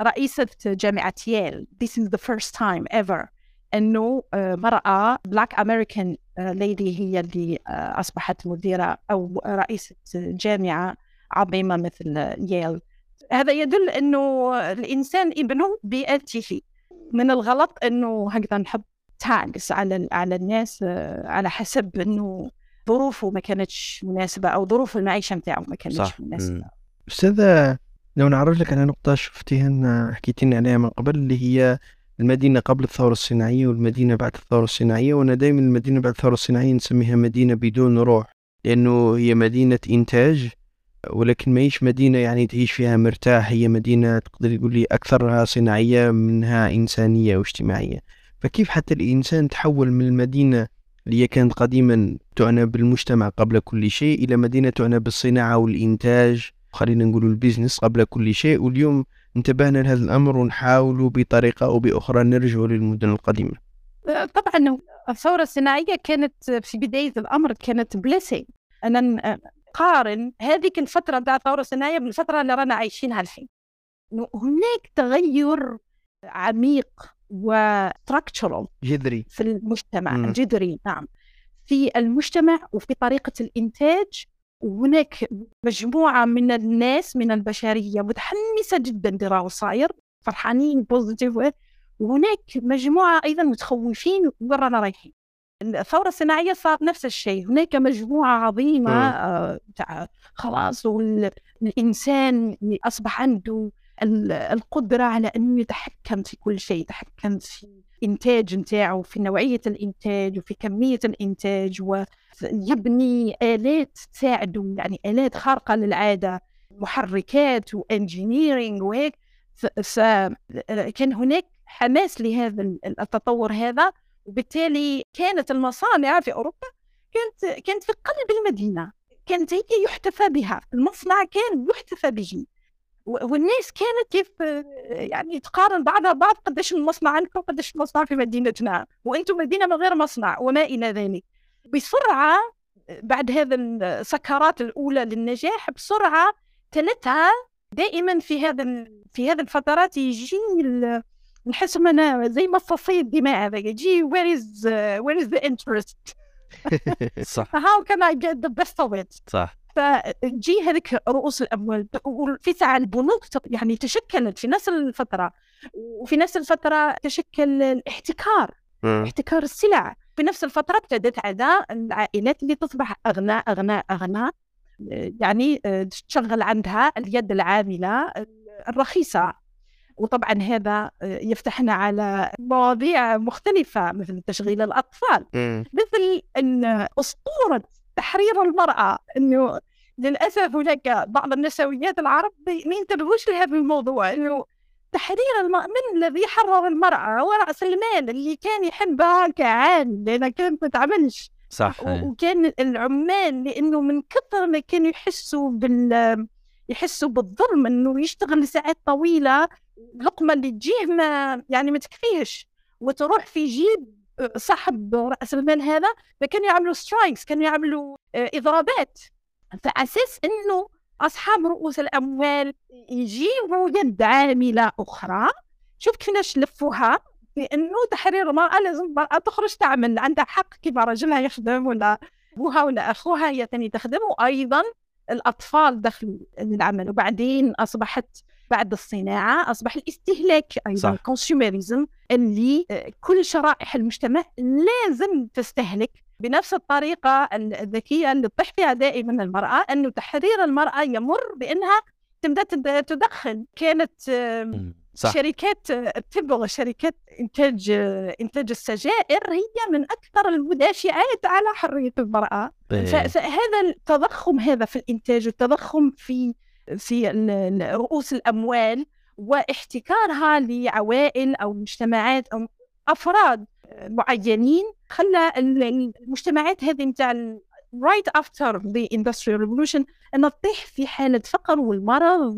رئيسة جامعة ييل. This is the first time ever أنه آه، مرأة Black American آه، lady هي اللي آه، أصبحت مديرة أو رئيسة جامعة عظيمة مثل ييل. هذا يدل أنه الإنسان ابنه بيئته. من الغلط أنه هكذا نحط تاجز على على الناس على حسب أنه ظروفه ما كانتش مناسبة أو ظروف المعيشة متاعه ما كانتش. مناسبة. أستاذة لو نعرج لك على نقطة شفتيها حكيتي عليها من قبل اللي هي المدينة قبل الثورة الصناعية والمدينة بعد الثورة الصناعية وأنا دائما المدينة بعد الثورة الصناعية نسميها مدينة بدون روح لأنه هي مدينة إنتاج ولكن ما هيش مدينة يعني تعيش فيها مرتاح هي مدينة تقدر تقول لي أكثرها صناعية منها إنسانية واجتماعية. فكيف حتى الإنسان تحول من المدينة اللي هي كانت قديما تعنى بالمجتمع قبل كل شيء إلى مدينة تعنى بالصناعة والإنتاج؟ خلينا نقول البيزنس قبل كل شيء واليوم انتبهنا لهذا الأمر ونحاول بطريقة أو بأخرى نرجع للمدن القديمة. طبعا الثورة الصناعية كانت في بداية الأمر كانت blessing أنا قارن هذيك الفترة بتاع الثورة الصناعية بالفترة اللي رانا عايشينها الحين. هناك تغير عميق و structural جذري. في المجتمع مم. جذري نعم. في المجتمع وفي طريقة الإنتاج وهناك مجموعة من الناس من البشرية متحمسة جدا لراهو صاير فرحانين بوزيتيف وهناك مجموعة أيضا متخوفين وين رانا رايحين. الثورة الصناعية صار نفس الشيء. هناك مجموعة عظيمة. آه، خلاص والإنسان أصبح عنده ال- القدرة على أنه يتحكم في كل شيء يتحكم في الإنتاج نتاعه في نوعية الإنتاج وفي كمية الإنتاج ويبني آلات تساعده يعني آلات خارقة للعادة محركات وانجينيرينج وهيك فكان هناك حماس لهذا التطور هذا وبالتالي كانت المصانع في أوروبا كانت كانت في قلب المدينة كانت هي يحتفى بها المصنع كان يحتفى به. والناس كانت كيف يعني تقارن بعضها بعض قديش المصنع عندكم قديش المصنع في مدينتنا. وأنتم مدينة من غير مصنع وما إلى ذلك. بسرعة بعد هذا السكرات الأولى للنجاح بسرعة تلتها دائما في هذا في هذه الفترات يجي نحس أنا زي مصاصي الدماء هذا يجي is uh, where is the interest صح. How can I get the best of it صح. فجي هذيك رؤوس الأموال وفي ساعه البنوك يعني تشكلت في نفس الفترة وفي نفس الفترة تشكل الاحتكار. احتكار السلع في نفس الفترة ابتدت عدا العائلات اللي تصبح اغنى اغنى اغنى يعني آه، تشغل عندها اليد العاملة الرخيصة وطبعا هذا آه، يفتحنا على مواضيع مختلفة مثل تشغيل الأطفال مم. مثل إن أسطورة تحرير المرأة إنه للأسف هناك بعض النسويات العرب ما ينتبهوش لهذا الموضوع إنه تحرير المرأة من الذي حرر المرأة هو رأس المال اللي كان يحبها كعال؟ لأنها كانت ما تعملش. صح. وكان العمال لأنه من كثر ما كانوا يحسوا بال يحسوا بالظلم إنه يشتغل لساعات طويلة اللقمه اللي تجيه ما يعني ما تكفيش وتروح في جيب صاحب رأس المال هذا فكانوا يعملوا سترايكس كانوا يعملوا آه، إضرابات. فعلى أساس إنه أصحاب رؤوس الأموال يجيبوا يد عاملة أخرى. شوف كيفاش لفوها بأنه تحرير المرأة لازم المرأة تخرج تعمل عندها حق كيما راجلها يخدم ولا أبوها ولا أخوها هي تخدم وأيضا الأطفال دخلوا للعمل وبعدين أصبحت بعد الصناعة أصبح الاستهلاك أيضا صح. الكونسيوميريزم اللي آه، كل شرائح المجتمع لازم تستهلك بنفس الطريقة الذكية اللي تطيح فيها دائما المرأة أنه تحرير المرأة يمر بأنها تبدا تد- تدخن كانت. صح شركات التبغ شركات إنتاج إنتاج السجائر هي من أكثر المدافعات على حرية المرأة إيه. فهذا التضخم هذا في الإنتاج والتضخم في في رؤوس الأموال واحتكارها لعوائل أو مجتمعات أو أفراد معينين. خلى ال- المجتمعات هذه نتاع right after the industrial revolution إنها تطيح في حالة فقر والمرض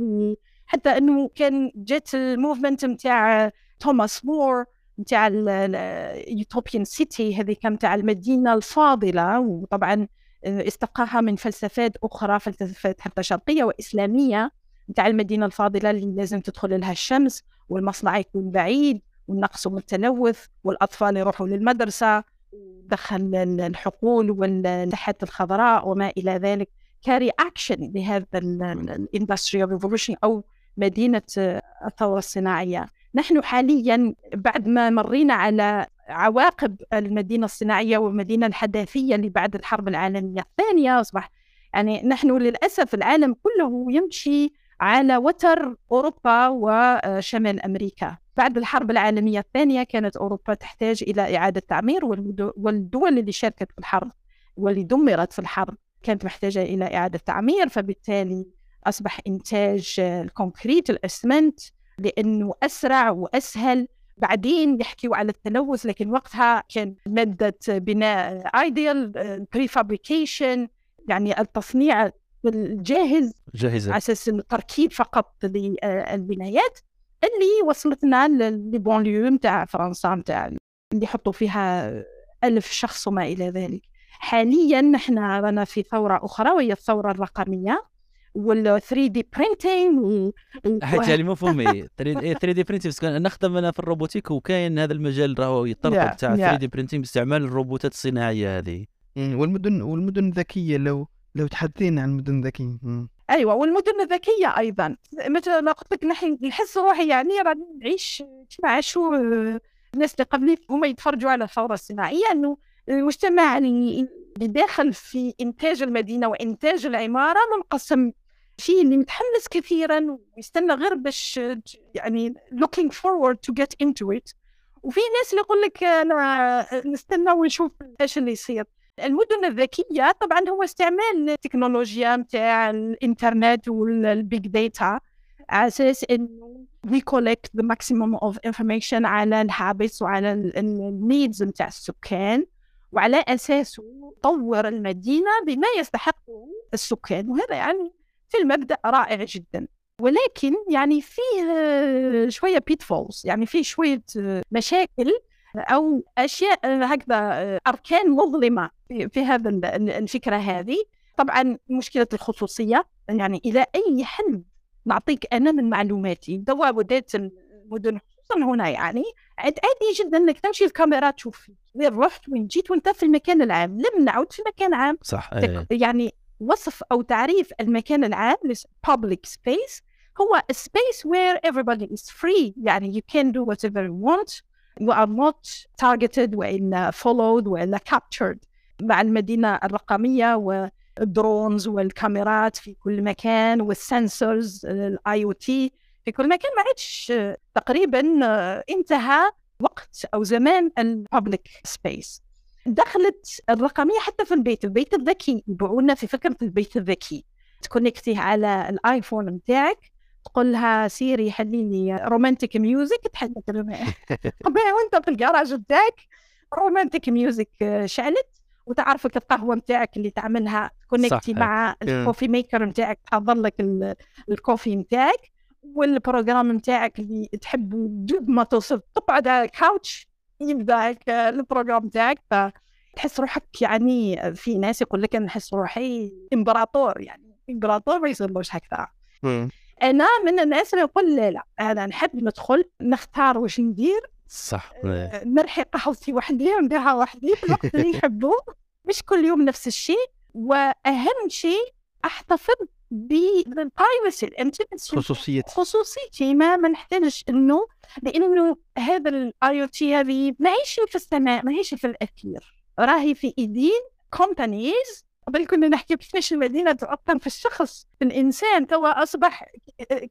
حتى إنه كان جات ال movement نتاع توماس مور نتاع ال utopian city هذه كان نتاع المدينة الفاضلة. وطبعا استقاها من فلسفات أخرى فلسفات حتى شرقية وإسلامية نتاع المدينة الفاضلة اللي لازم تدخل لها الشمس والمصنع يكون بعيد والنقص من التلوث والأطفال يروحوا للمدرسة ودخل الحقول والساحات الخضراء وما إلى ذلك. ك a reaction لهذا ال industrial revolution أو مدينة آه، الثورة الصناعية. نحن حاليا بعد ما مرينا على عواقب المدينة الصناعية والمدينة الحداثية اللي بعد الحرب العالمية الثانية أصبح يعني نحن للأسف العالم كله يمشي على وتر أوروبا وشمال أمريكا. بعد الحرب العالمية الثانية كانت أوروبا تحتاج إلى إعادة تعمير والدو- والدول اللي شاركت في الحرب واللي دمرت في الحرب كانت محتاجة إلى إعادة تعمير فبالتالي أصبح إنتاج ال concrete الأسمنت لأنه أسرع وأسهل بعدين يحكيوا على التلوث لكن وقتها كان مادة بناء ideal prefabrication يعني التصنيع الجاهز جاهزة. على أساس التركيب فقط للبنايات اللي وصلتنا لل banlieue نتاع فرنسا نتاع اللي يحطوا فيها ألف شخص وما إلى ذلك. حاليا نحن رانا في ثورة أخرى وهي الثورة الرقمية. وال 3 D printing حيت يعني مفهومي 3 D printing نخدم أنا في ال robotics وكاين هذا المجال راهو يطرق تاع yeah. 3 D printing باستعمال الروبوتات الصناعية هذه مم، والمدن والمدن الذكية لو لو تحدثينا عن المدن الذكية مم. أيوه والمدن الذكية أيضا مثل ما قلت لك نحن نحس روحي يعني راني نعيش كما عاشوا آه، الناس اللي قبلي هما يتفرجوا على الثورة الصناعية إنه المجتمع اللي اللي داخل في إنتاج المدينة وإنتاج العمارة منقسم في اللي متحمس كثيرا ويستنى غير باش آه، يعني looking forward to get into it. وفي ناس اللي يقول لك أنا نستنى ونشوف إيش اللي يصير. المدن الذكية طبعا هو استعمال التكنولوجيا متاع الإنترنت وال big data على أساس إنه we collect the maximum of information على ال habits وعلى ال needs متاع السكان وعلى أساسه طور المدينة بما يستحقه السكان. وهذا يعني في المبدأ رائع جدا. ولكن يعني فيه آه، شوية بيتفولز يعني فيه شوية آه، مشاكل أو أشياء آه، هكذا أركان مظلمة في هذا ال- ال- الفكرة هذه. طبعا مشكلة الخصوصية يعني إلى أي حد نعطيك أنا من معلوماتي؟ دوا بدات المدن خصوصا هنا يعني. عاد عادي جدا إنك تمشي الكاميرا تشوف وين رحت وين جيت وأنت في المكان العام. لم نعود في مكان عام. صح. يعني وصف أو تعريف المكان العام public space. هو a space where everybody is free. يعني you can do whatever you want. You are not targeted وإلا followed وإلا captured. مع المدينة الرقمية وال drones والكاميرات في كل مكان وال sensors ال IoT في كل مكان. ما عادش تقريبا آه، انتهى وقت أو زمان ال public space دخلت الرقمية حتى في البيت. البيت الذكي يبيعونا في فكرة البيت الذكي. ت connecti على الآيفون نتاعك تقول لها سيري حلي لي romantic music تحل لك وأنت في الجراج نتاعك romantic music شعلت وتعرفك القهوة نتاعك اللي تعملها. ت connecti صح. مع ال coffee maker نتاعك تحضر لك ال- ال coffee نتاعك وال program نتاعك اللي تحب دوب ما توصل تقعد على ال couch يبدأ ال program نتاعك فتحس روحك يعني في ناس يقول لك أنا نحس روحي إمبراطور يعني إمبراطور ما يصيرلوش هكذا. أنا من الناس اللي يقول لا لا أنا نحب ندخل نختار واش ندير صح إيه. آه، نرحي قهوتي وحدي ونديرها وحدي في الوقت اللي نحبه مش كل يوم نفس الشيء وأهم شيء أحتفظ بال privacy ال intimacy خصوصية خصوصيتي. ما ما نحتاجش إنه لأنه هذا ال IoT هذه ماهيش في السماء ماهيش في الأثير. راهي في ايدين companies قبل كنا نحكي كيفاش المدينة تؤثر في الشخص في الإنسان. توا أصبح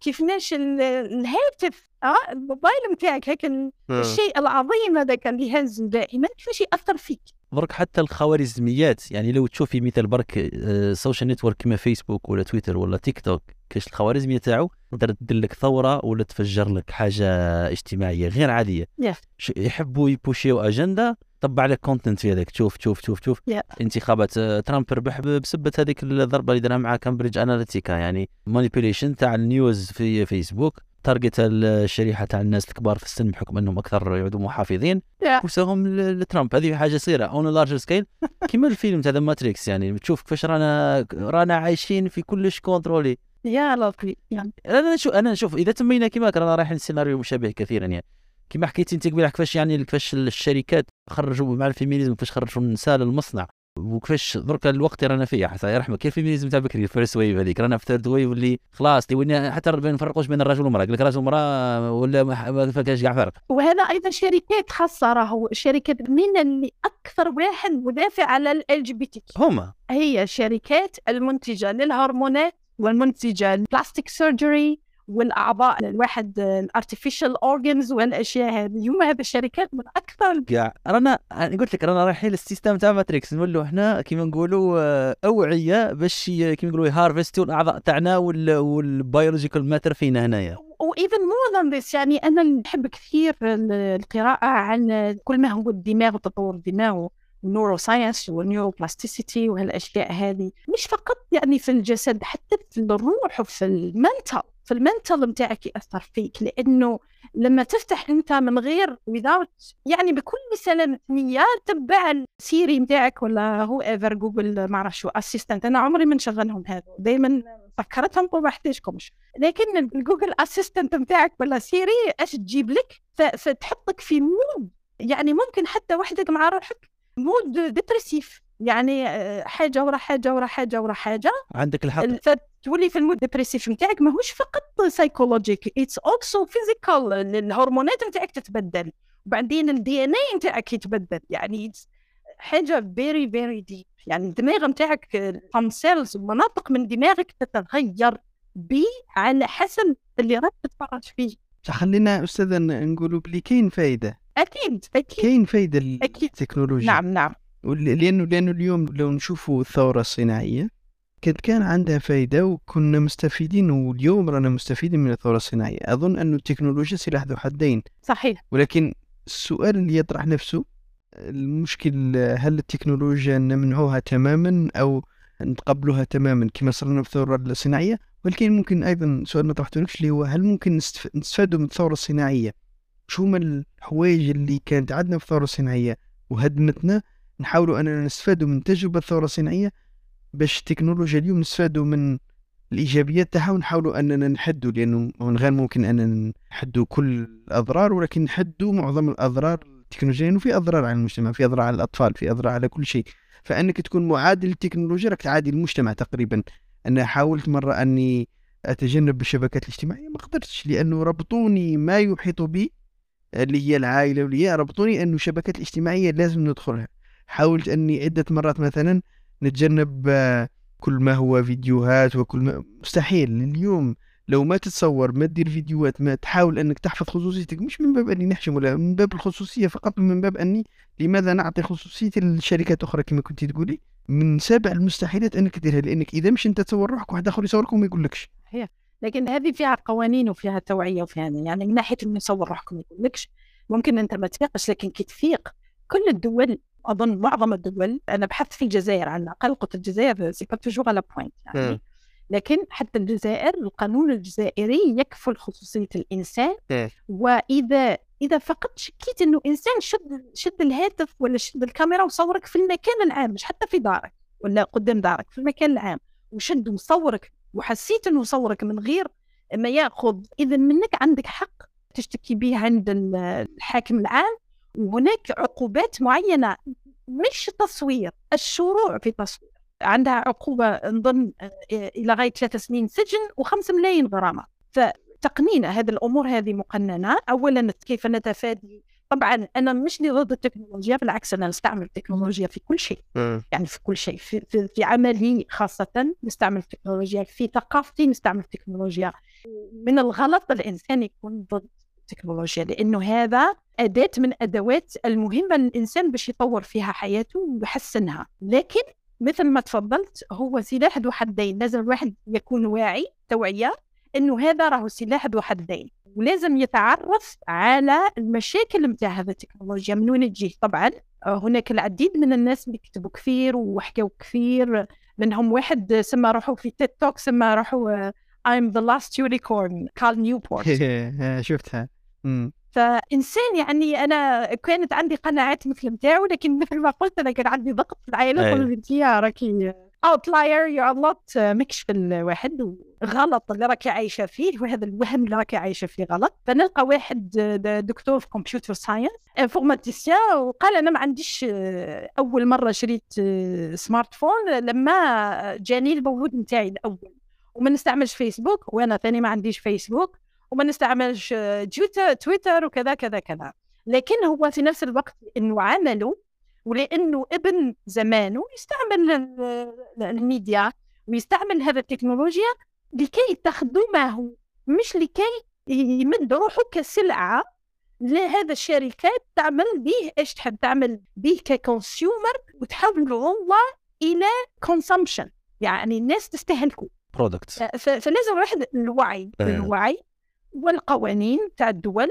كيفاش ال- الهاتف آه الموبايل نتاعك هيك ال- مم. الشيء العظيم هذاك اللي يهز دائما كيفاش يأثر فيك؟ برك حتى الخوارزميات يعني لو تشوفي مثال برك social network كما فيسبوك ولا تويتر ولا تيك توك كاش الخوارزمية تاعو تقدر تدير لك ثورة ولا تفجر لك حاجة اجتماعية غير عادية Yeah. يحبوا يـ pushيو أجندة طبع لك content في هذاك تشوف تشوف تشوف تشوف Yeah. انتخابات آه، ترامب ربح بسبة هذيك الضربة اللي دارها مع كامبريدج اناليتيكا يعني manipulation تاع ال news في فيسبوك target الشريحة تاع الناس الكبار في السن بحكم أنهم أكثر يعودوا محافظين. ل- لترامب. هذه حاجة صغيرة. on larger scale كيما الفيلم تاع The Matrix يعني. تشوف كيفاش رانا رانا عايشين في كلش contrôlé يا لطيف أنا نشوف أنا نشوف إذا تمينا كيما رانا رايحين سيناريو مشابه كثيرا يعني. كيما حكيتي أنت قبيلة كيفاش يعني كيفاش الشركات خرجوا مع ال feminism كيفاش خرجوا النساء للمصنع وكيفاش درك الوقت اللي رانا فيه؟ حتى يرحمك كيف ال feminism تاع بكري ال first wave هذيك؟ رانا في third wave اللي خلاص اللي ولينا حتى ما نفرقوش بين الرجل والمرأة. قال لك رجل ومراه ولا ما فكاش كاع فرق. وهذا أيضا شركات خاصة راهو شركات من اللي أكثر واحد مدافع على LGBT. هما؟ هي الشركات المنتجة للهرمونات والمنتجة لل plastic surgery والأعضاء الواحد ال artificial organs والأشياء هذه. هم هذه الشركات من أكثر كاع رانا قلت لك رانا رايحين لل system تاع ماتريكس. نولوا إحنا كيما نقولوا آه، أوعية باش كيما نقولوا يـ harvestوا الأعضاء تاعنا وال biological matter فينا هنايا. و even more than this يعني أنا نحب كثير ال- القراءة عن كل ما هو الدماغ وتطور الدماغ وال neuroscience وال neuroplasticity وهالأشياء هذه. مش فقط يعني في الجسد حتى في الروح وفي ال mental في ال mental نتاعك يأثر فيك لأنه لما تفتح أنت من غير without يعني بكل سلامة نية تبع ال Siri نتاعك ولا هو ever Google ما أعرف شو assistant أنا عمري ما نشغلهم هذا دائما فكرتهم وما احتاجكمش لكن ال Google Assistant نتاعك ولا Siri إيش تجيب لك؟ فتحطك في mode يعني ممكن حتى وحدك مع روحك mode dépressif يعني آه، حاجة ورا حاجة ورا حاجة ورا حاجة. عندك الحق. فتولي في ال mode dépressif نتاعك ماهوش فقط psychologique it's also physical الهرمونات نتاعك تتبدل. وبعدين ال DNA نتاعك يتبدل. يعني حاجة very very deep يعني الدماغ نتاعك cells ومناطق من دماغك تتغير بي على حسب اللي راك تتفرج فيه. خلينا أستاذة ن- نقولوا بلي كاين فايدة. أكيد أكيد. كاين فايدة. للتكنولوجيا نعم نعم. لأنه لأنه اليوم لو نشوفوا الثورة الصناعية كانت كان عندها فايدة وكنا مستفيدين واليوم رانا مستفيدين من الثورة الصناعية. أظن انه التكنولوجيا سلاح ذو حدين. صحيح. ولكن السؤال اللي يطرح نفسه المشكل هل التكنولوجيا نمنعوها تماما أو نتقبلوها تماما كما صرنا في الثورة الصناعية؟ ولكن ممكن أيضا سؤال ما طرحتونكش اللي هو هل ممكن نستف- نستفادوا من الثورة الصناعية؟ شو هما الحوايج اللي كانت عندنا في الثورة الصناعية وهدمتنا؟ نحاولوا أننا نستفادوا من تجربة الثورة الصناعية باش التكنولوجيا اليوم نستفادوا من الإيجابيات تاعها ونحاولوا أننا نحدوا لأنه من غير ممكن أننا نحدوا كل الأضرار ولكن نحدوا معظم الأضرار التكنولوجيا لأنه في أضرار على المجتمع في أضرار على الأطفال في أضرار على كل شيء. فأنك تكون معادل للتكنولوجيا راك تعادي المجتمع تقريبا. أنا حاولت مرة أني أتجنب الشبكات الاجتماعية ما قدرتش لأنه ربطوني ما يحيط بي اللي هي العائلة واللي هي ربطوني أنه الشبكات الاجتماعية لازم ندخلها. حاولت أني عدة مرات مثلا نتجنب آه، كل ما هو فيديوهات وكل ما مستحيل. اليوم لو ما تتصور ما تدير فيديوهات ما تحاول أنك تحفظ خصوصيتك مش من باب أني نحشم ولا من باب الخصوصية فقط من باب أني لماذا نعطي خصوصيتي لشركات أخرى كما كنت تقولي؟ من سابع المستحيلات أنك تديرها لأنك إذا مش أنت تصور روحك واحد آخر يصورك وما يقولكش. لكن هذه فيها قوانين وفيها توعية وفيها يعني من ناحية إنه يصور روحك ما يقولكش ممكن أنت ما تفيقش لكن كي تفيق كل الدول أظن معظم الدول أنا بحثت في الجزائر على الأقل قلت الجزائر c'est pas toujours à la pointe. يعني لكن حتى الجزائر القانون الجزائري يكفل خصوصية الإنسان إيه. وإذا إذا فقط شكيت إنه إنسان شد شد الهاتف ولا شد الكاميرا وصورك في المكان العام مش حتى في دارك ولا قدام دارك في المكان العام وشد وصورك وحسيت إنه صورك من غير ما يأخذ إذا منك عندك حق تشتكي به عند ال- الحاكم العام وهناك عقوبات معينة مش تصوير الشروع في تصوير. عندها عقوبة نظن آه، إلى غاية ثلاث سنين سجن وخمس ملايين غرامة. فتقنين هذه الأمور هذه مقننة. اولا كيف نتفادي؟ طبعا أنا مش ضد التكنولوجيا بالعكس أنا نستعمل التكنولوجيا في كل شيء. يعني في كل شيء في, في, في عملي خاصة نستعمل التكنولوجيا في ثقافتي نستعمل التكنولوجيا. من الغلط الإنسان يكون ضد التكنولوجيا لأنه هذا أداة من أدوات المهمة للإنسان باش يطور فيها حياته ويحسنها. لكن مثل ما تفضلت هو سلاح ذو حدين. لازم الواحد يكون واعي توعية إنه هذا راهو سلاح ذو حدين. ولازم يتعرف على المشاكل نتاع هذه التكنولوجيا من وين تجي. طبعا آه، هناك العديد من الناس اللي كتبوا كثير وحكوا كثير. منهم واحد سمى روحه في TED talk سمى روحه آه، I'm the last unicorn Cal Newport شفتها. فإنسان يعني أنا كانت عندي قناعات مثل نتاعو لكن مثل ما قلت أنا كان عندي ضغط في العائلة أي. قالوا لي راكي outlier مكش في الواحد غلط اللي راكي عايشة فيه وهذا الوهم اللي راكي عايشة فيه غلط. فنلقى واحد دكتور في computer science informaticien وقال أنا ما عنديش أول مرة شريت smartphone لما جاني المولود نتاعي الأول. وما نستعملش فيسبوك وأنا ثاني ما عنديش فيسبوك وما نستعملش آه، تويتر وكذا كذا كذا. لكن هو في نفس الوقت إنه عمله ولأنه ابن زمانه يستعمل ال- الميديا ويستعمل هذا التكنولوجيا لكي تخدمه مش لكي يمد روحه كسلعة لهذا الشركات تعمل به إيش تحب تعمل به ك consumer وتحوله هو إلى consumption يعني الناس تستهلكه. product فلازم الواحد الوعي آه. الوعي والقوانين تاع الدول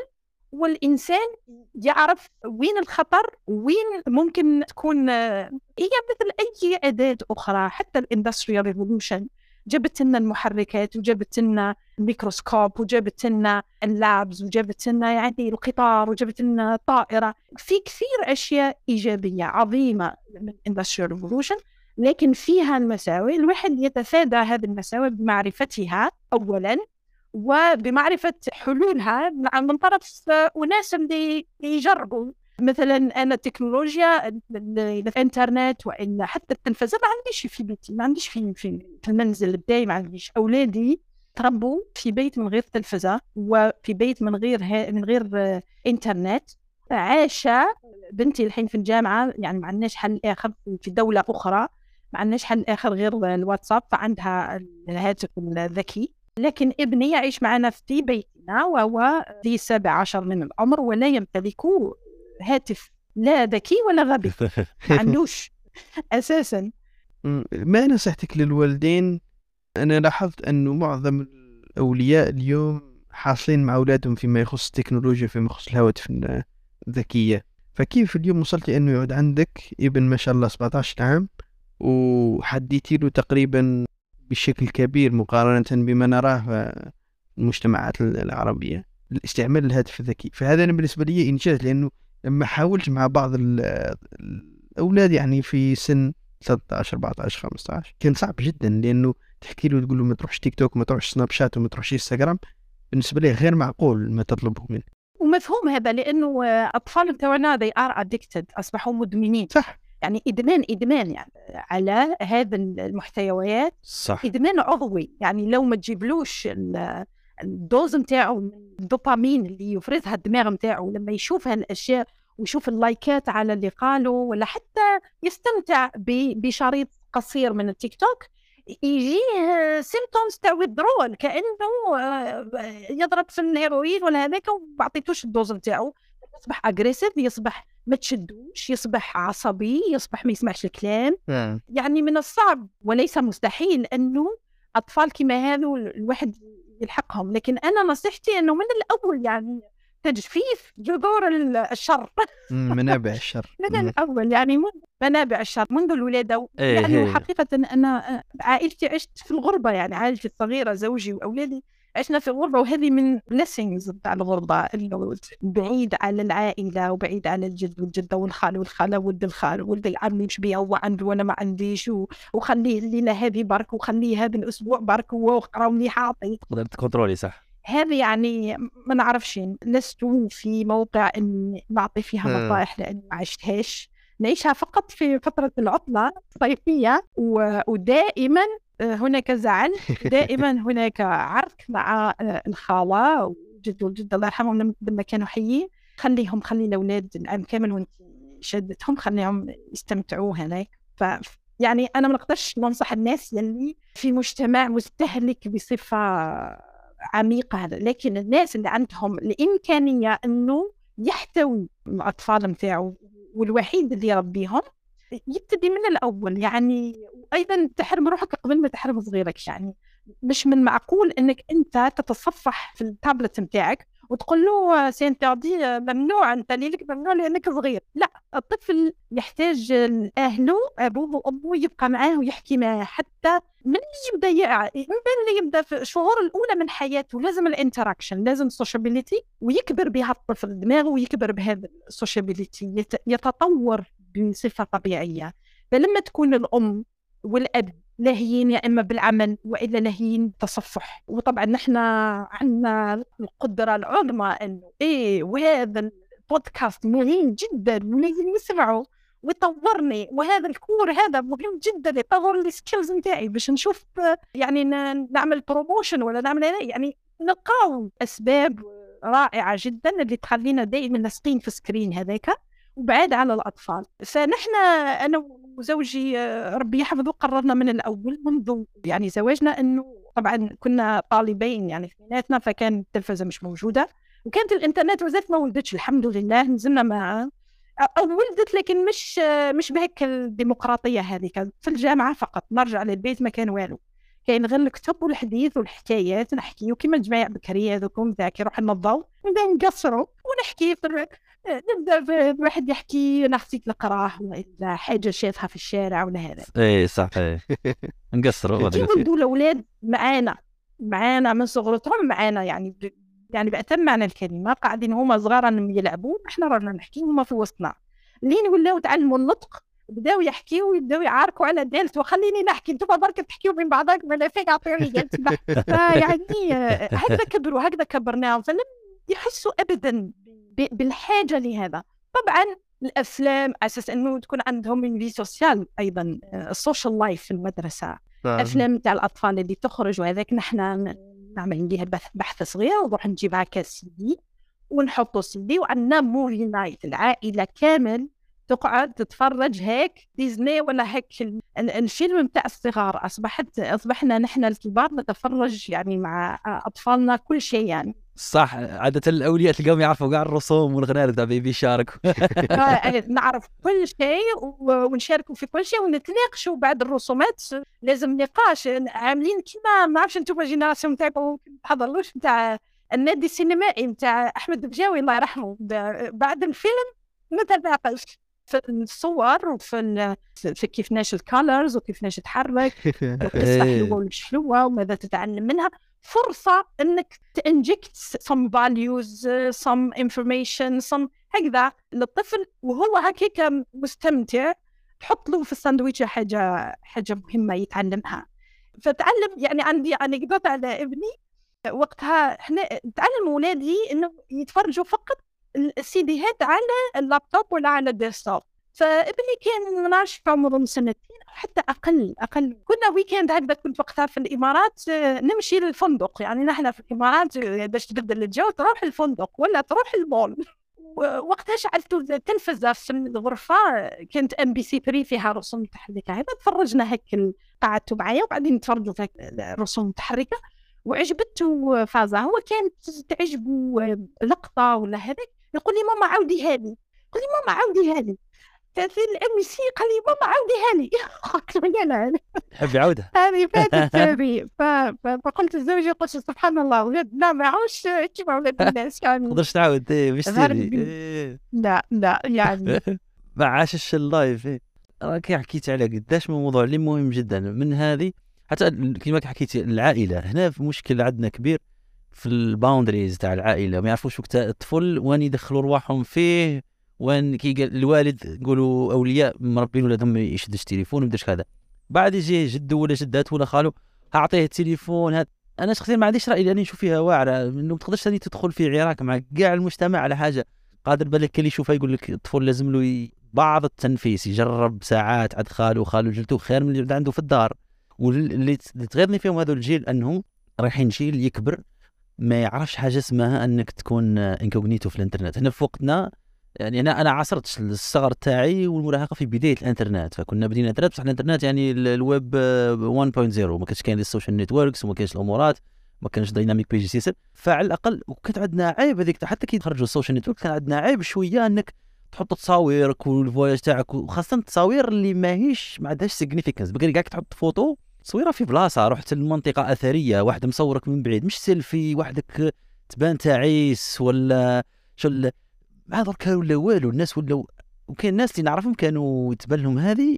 والإنسان يعرف وين الخطر وين ممكن تكون هي مثل أي أداة أخرى حتى ال industrial revolution جابت لنا المحركات وجابت لنا الميكروسكوب وجابت لنا ال labs وجابت لنا يعني القطار وجابت لنا الطائرة في كثير أشياء إيجابية عظيمة من ال industrial revolution لكن فيها المساوئ. الواحد يتفادى هذه المساوئ بمعرفتها أولا. وبمعرفة حلولها من طرف أناس اللي يجربوا. مثلا أنا التكنولوجيا الإنترنت وإلا حتى التلفزة ما عنديش في بيتي ما عنديش في في, المنزل بتاعي ما عنديش. أولادي تربوا في بيت من غير تلفزة وفي بيت من غير من غير إنترنت. عايشة بنتي الحين في الجامعة يعني ما عندناش حل آخر في دولة أخرى ما عندناش حل آخر غير الواتساب فعندها الهاتف الذكي. لكن ابني يعيش معنا في بيتنا وهو ذي سابع عشر من العمر ولا يمتلك هاتف لا ذكي ولا غبي. ما عندوش. أساسا. ما نصيحتك للوالدين؟ أنا لاحظت أنه معظم الأولياء اليوم حاصلين مع أولادهم فيما يخص التكنولوجيا فيما يخص الهواتف الذكية. فكيف اليوم وصلتي أنه يعود عندك ابن ما شاء الله 17 عام وحديتي له تقريبا بشكل كبير مقارنة بما نراه في المجتمعات العربية. الاستعمال الهاتف الذكي. فهذا أنا بالنسبة لي إنجاز لأنه لما حاولت مع بعض الأولاد يعني في سن 13 14 15 كان صعب جدا لأنه تحكي له تقول له ما تروحش تيك توك ما تروحش سناب شات وما تروحش إنستغرام بالنسبة لي غير معقول ما تطلبه منه. ومفهوم هذا لأنه أطفال تاعنا they are addicted أصبحوا مدمنين. صح. يعني إدمان إدمان يعني على هذا المحتويات. صح. إدمان عضوي يعني لو ما تجيبلوش ال dose نتاعو الدوبامين اللي يفرزها الدماغ نتاعو لما يشوف هالأشياء ويشوف ال likeات على اللي قالوا ولا حتى يستمتع بشريط قصير من التيك توك يجيه symptoms تاع withdrawal كأنه آه، يضرب في الهيروين ولا هذاك وما عطيتوش ال dose نتاعو. يصبح agressif يصبح ما تشدوش يصبح عصبي يصبح ما يسمعش الكلام. نعم. يعني من الصعب وليس مستحيل أنه أطفال كما هذو الواحد يلحقهم. لكن أنا نصيحتي أنه من الأول يعني تجفيف جذور الشر. منابع الشر. من الأول يعني منابع الشر منذ الولادة. إيه، يعني إيه. حقيقه أنا عائلتي عشت في الغربة يعني عائلتي الصغيرة زوجي وأولادي عشنا في غربة وهذه من blessings بتاع الغربة إنه بعيد على العائلة وبعيد على الجد والجدة والخال والخالة ولد الخال ولد العم يمشي بيا هو عنده وأنا ما عنديش. وخليه الليلة هذه برك وخليه هذا الأسبوع برك وقرا مليح عاطي تقدر تكنترولي صح هذه يعني ما نعرفش لست في موقع إني نعطي فيها. نصائح لأني ما عشتهاش نعيشها فقط في فترة العطلة الصيفية. ودائما هناك زعل دائما هناك عرك مع آه، الخالة والجد والجدة الله يرحمهم لما- كانوا حيين. خليهم خلي الأولاد العام كامل وانت شدتهم خليهم يستمتعوا هناك. ف يعني أنا ما نقدرش ننصح الناس يلي في مجتمع مستهلك بصفة عميقة هذا. لكن الناس اللي عندهم الإمكانية أنه يحتوي الأطفال متاعه والوحيد اللي يربيهم يبتدي من الأول. يعني وأيضا تحرم روحك قبل ما تحرم صغيرك يعني. مش من معقول إنك أنت تتصفح في التابلت نتاعك وتقول له سينتردي ممنوع انت ليك ممنوع لأنك صغير. لا الطفل يحتاج اهله أبوه وأمه يبقى معاه ويحكي معاه حتى من اللي يبدأ من اللي يبدأ في الشهور الأولى من حياته. لازم ال interaction لازم ال sociability ويكبر بها الطفل دماغه ويكبر بهذا ال sociability يت- يتطور بصفة طبيعية. فلما تكون الأم والأب لاهيين يا إما بالعمل وإلا لاهيين بالتصفح. وطبعا نحن عندنا القدرة العظمى إنه إيه وهذا البودكاست مهم جدا ولازم يسمعوا ويطورني. وهذا ال cours هذا مهم جدا يطور لي skills نتاعي باش نشوف يعني نعمل promotion ولا نعمل يعني نلقاو أسباب رائعة جدا اللي تخلينا دائما لاصقين في screen هذاك وبعاد على الأطفال. فنحن أنا وزوجي آه، ربي يحفظه قررنا من الأول منذ يعني زواجنا إنه طبعا كنا طالبين يعني في بيناتنا فكان التلفزة مش موجودة وكانت الإنترنت وزات ما ولدتش الحمد لله نزلنا مع أو ولدت لكن مش مش بهيك الديمقراطية هذيك في الجامعة فقط نرجع للبيت ما كان والو. كاين غير الكتب والحديث والحكايات نحكيو كيما الجماعة بكري هذوكم ذاك يروح نضو نبداو نقصروا ونحكي نبدأ واحد يحكي نعطيك نقراه ولا حاجة شافها في الشارع ولا هذا. اي صح نقصروا يولدوا الأولاد معانا معانا من صغرتهم معانا يعني. يعني بأتم معنى الكلمة قاعدين هما صغار يلعبوا إحنا رانا نحكي هما في وسطنا. لين ولاو تعلموا النطق بداو يحكيوا ويبداو يعاركوا على دالت وخليني نحكي أنتم برك تحكيوا بين بعضك ولا فيك اعطوني قالت فيعني هكذا كبروا هكذا كبرناهم فلم يحسوا ابدا بالحاجة لهذا. طبعا الأفلام على أساس إنه تكون عندهم من vie sociale أيضا ال social life في المدرسة. نعم. أفلام تاع الأطفال اللي تخرج وهذاك نحن نعمل ندير بحث صغير ونروح نجيب هكا سي دي ونحطو سي دي وعندنا movie night العائلة كامل تقعد تتفرج هيك ديزني ولا هيك الفيلم بتاع الصغار. اصبحت أصبحنا نحن الكبار نتفرج يعني مع أطفالنا كل شيء يعني. صح. عادة الأولياء تلقاهم يعرفوا كاع الرسوم والغناء تاع Baby Shark. آه، نعرف كل شيء ونشاركوا في كل شيء ونتناقشوا بعد الرسومات. لازم نقاش. عاملين كيما ما نعرفش أنتم génération تاعكم. تحضرلوش نتاع النادي السينمائي نتاع أحمد بجاوي الله يرحمه. بعد الفيلم نتناقش. في الصور وفي في كيفاش ال colors وكيفاش تحرك القصة حلوة ولا مش حلوة وماذا تتعلم منها. فرصة إنك ت inject some values some information some هكذا للطفل وهو هكيك مستمتع. تحط له في الساندويتش حاجة حاجة مهمة يتعلمها. فتعلم يعني عندي anecdote على ابني. وقتها إحنا تعلم اولادي إنه يتفرجوا فقط السيديهات على اللابتوب ولا على ال desktop. فابني كان ما نعرفش عمره سنتين أو حتى أقل أقل. كنا weekend هكذا كنت وقتها في الإمارات نمشي للفندق. يعني نحن في الإمارات باش تبدل الجو تروح الفندق ولا تروح المول. وقتها شعلت التلفزة في الغرفة كانت MBC 3 فيها رسوم متحركه هذا تفرجنا هيك قعدتوا معايا وبعدين نتفرجوا في الرسوم المتحركه وعجبته فازا هو كانت تعجبه لقطة ولا هذاك. يقول لي ماما عاوديها لي يقول لي ماما عاوديها لي كانت ال MBC قال لي ماما عاوديها لي قلت له لا حبي عودها هذه فاتت هذه فقلت لزوجي قلت سبحان الله ولادنا ما عاوش كيما ولاد الناس يعني. تقدرش تعاود إيه، مش إيه. لا لا يعني. ما عاشش ال live. إيه. راك حكيت على قداش من موضوع اللي مهم جدا. من هذه حتى كما حكيت العائلة هنا في مشكل عندنا كبير. في ال boundaries تاع العائلة ما يعرفوش وقت الطفل وين يدخلوا رواحهم فيه وين كي الوالد نقولوا أولياء مربين ولادهم ما يشدش التليفون ويبداش هذا. بعد يجي جده ولا جدات ولا خالو أعطيه التليفون هذا أنا شخصيا ما عنديش رأي لأني نشوف فيها واعرة إنه ما تقدرش تدخل في عراك مع كاع المجتمع على حاجة. قادر بالك اللي يشوفها يقول لك الطفل لازم له بعض التنفيس يجرب ساعات عند خالو وخالو جلتو خير من اللي عنده في الدار. واللي تغيظني فيهم هذول الجيل أنهم رايحين جيل يكبر ما يعرفش حاجة اسمها أنك تكون incognito في الإنترنت. هنا في وقتنا يعني أنا أنا عاصرت الصغر تاعي والمراهقة في بداية الإنترنت فكنا بدينا الإنترنت بصح الإنترنت يعني الويب 1.0 ما كانش كاين ال social networks وما كانش الأمورات ما كانش dynamic page system فعلى الأقل وكانت عندنا عيب هذيك حتى كي تخرجوا ال social network كان عندنا عيب شوية أنك تحط تصاويرك وال voyages تاعك وخاصة التصاوير اللي ماهيش ما عندهاش significance كاع تحط فوتو تصويره في بلاصة رحت لمنطقة أثرية واحد مصورك من بعيد مش سيلفي وحدك تبان تعيس ولا شو ما درك ولا والو الناس ولاو وكاين ناس اللي نعرفهم كانوا تبان لهم هذه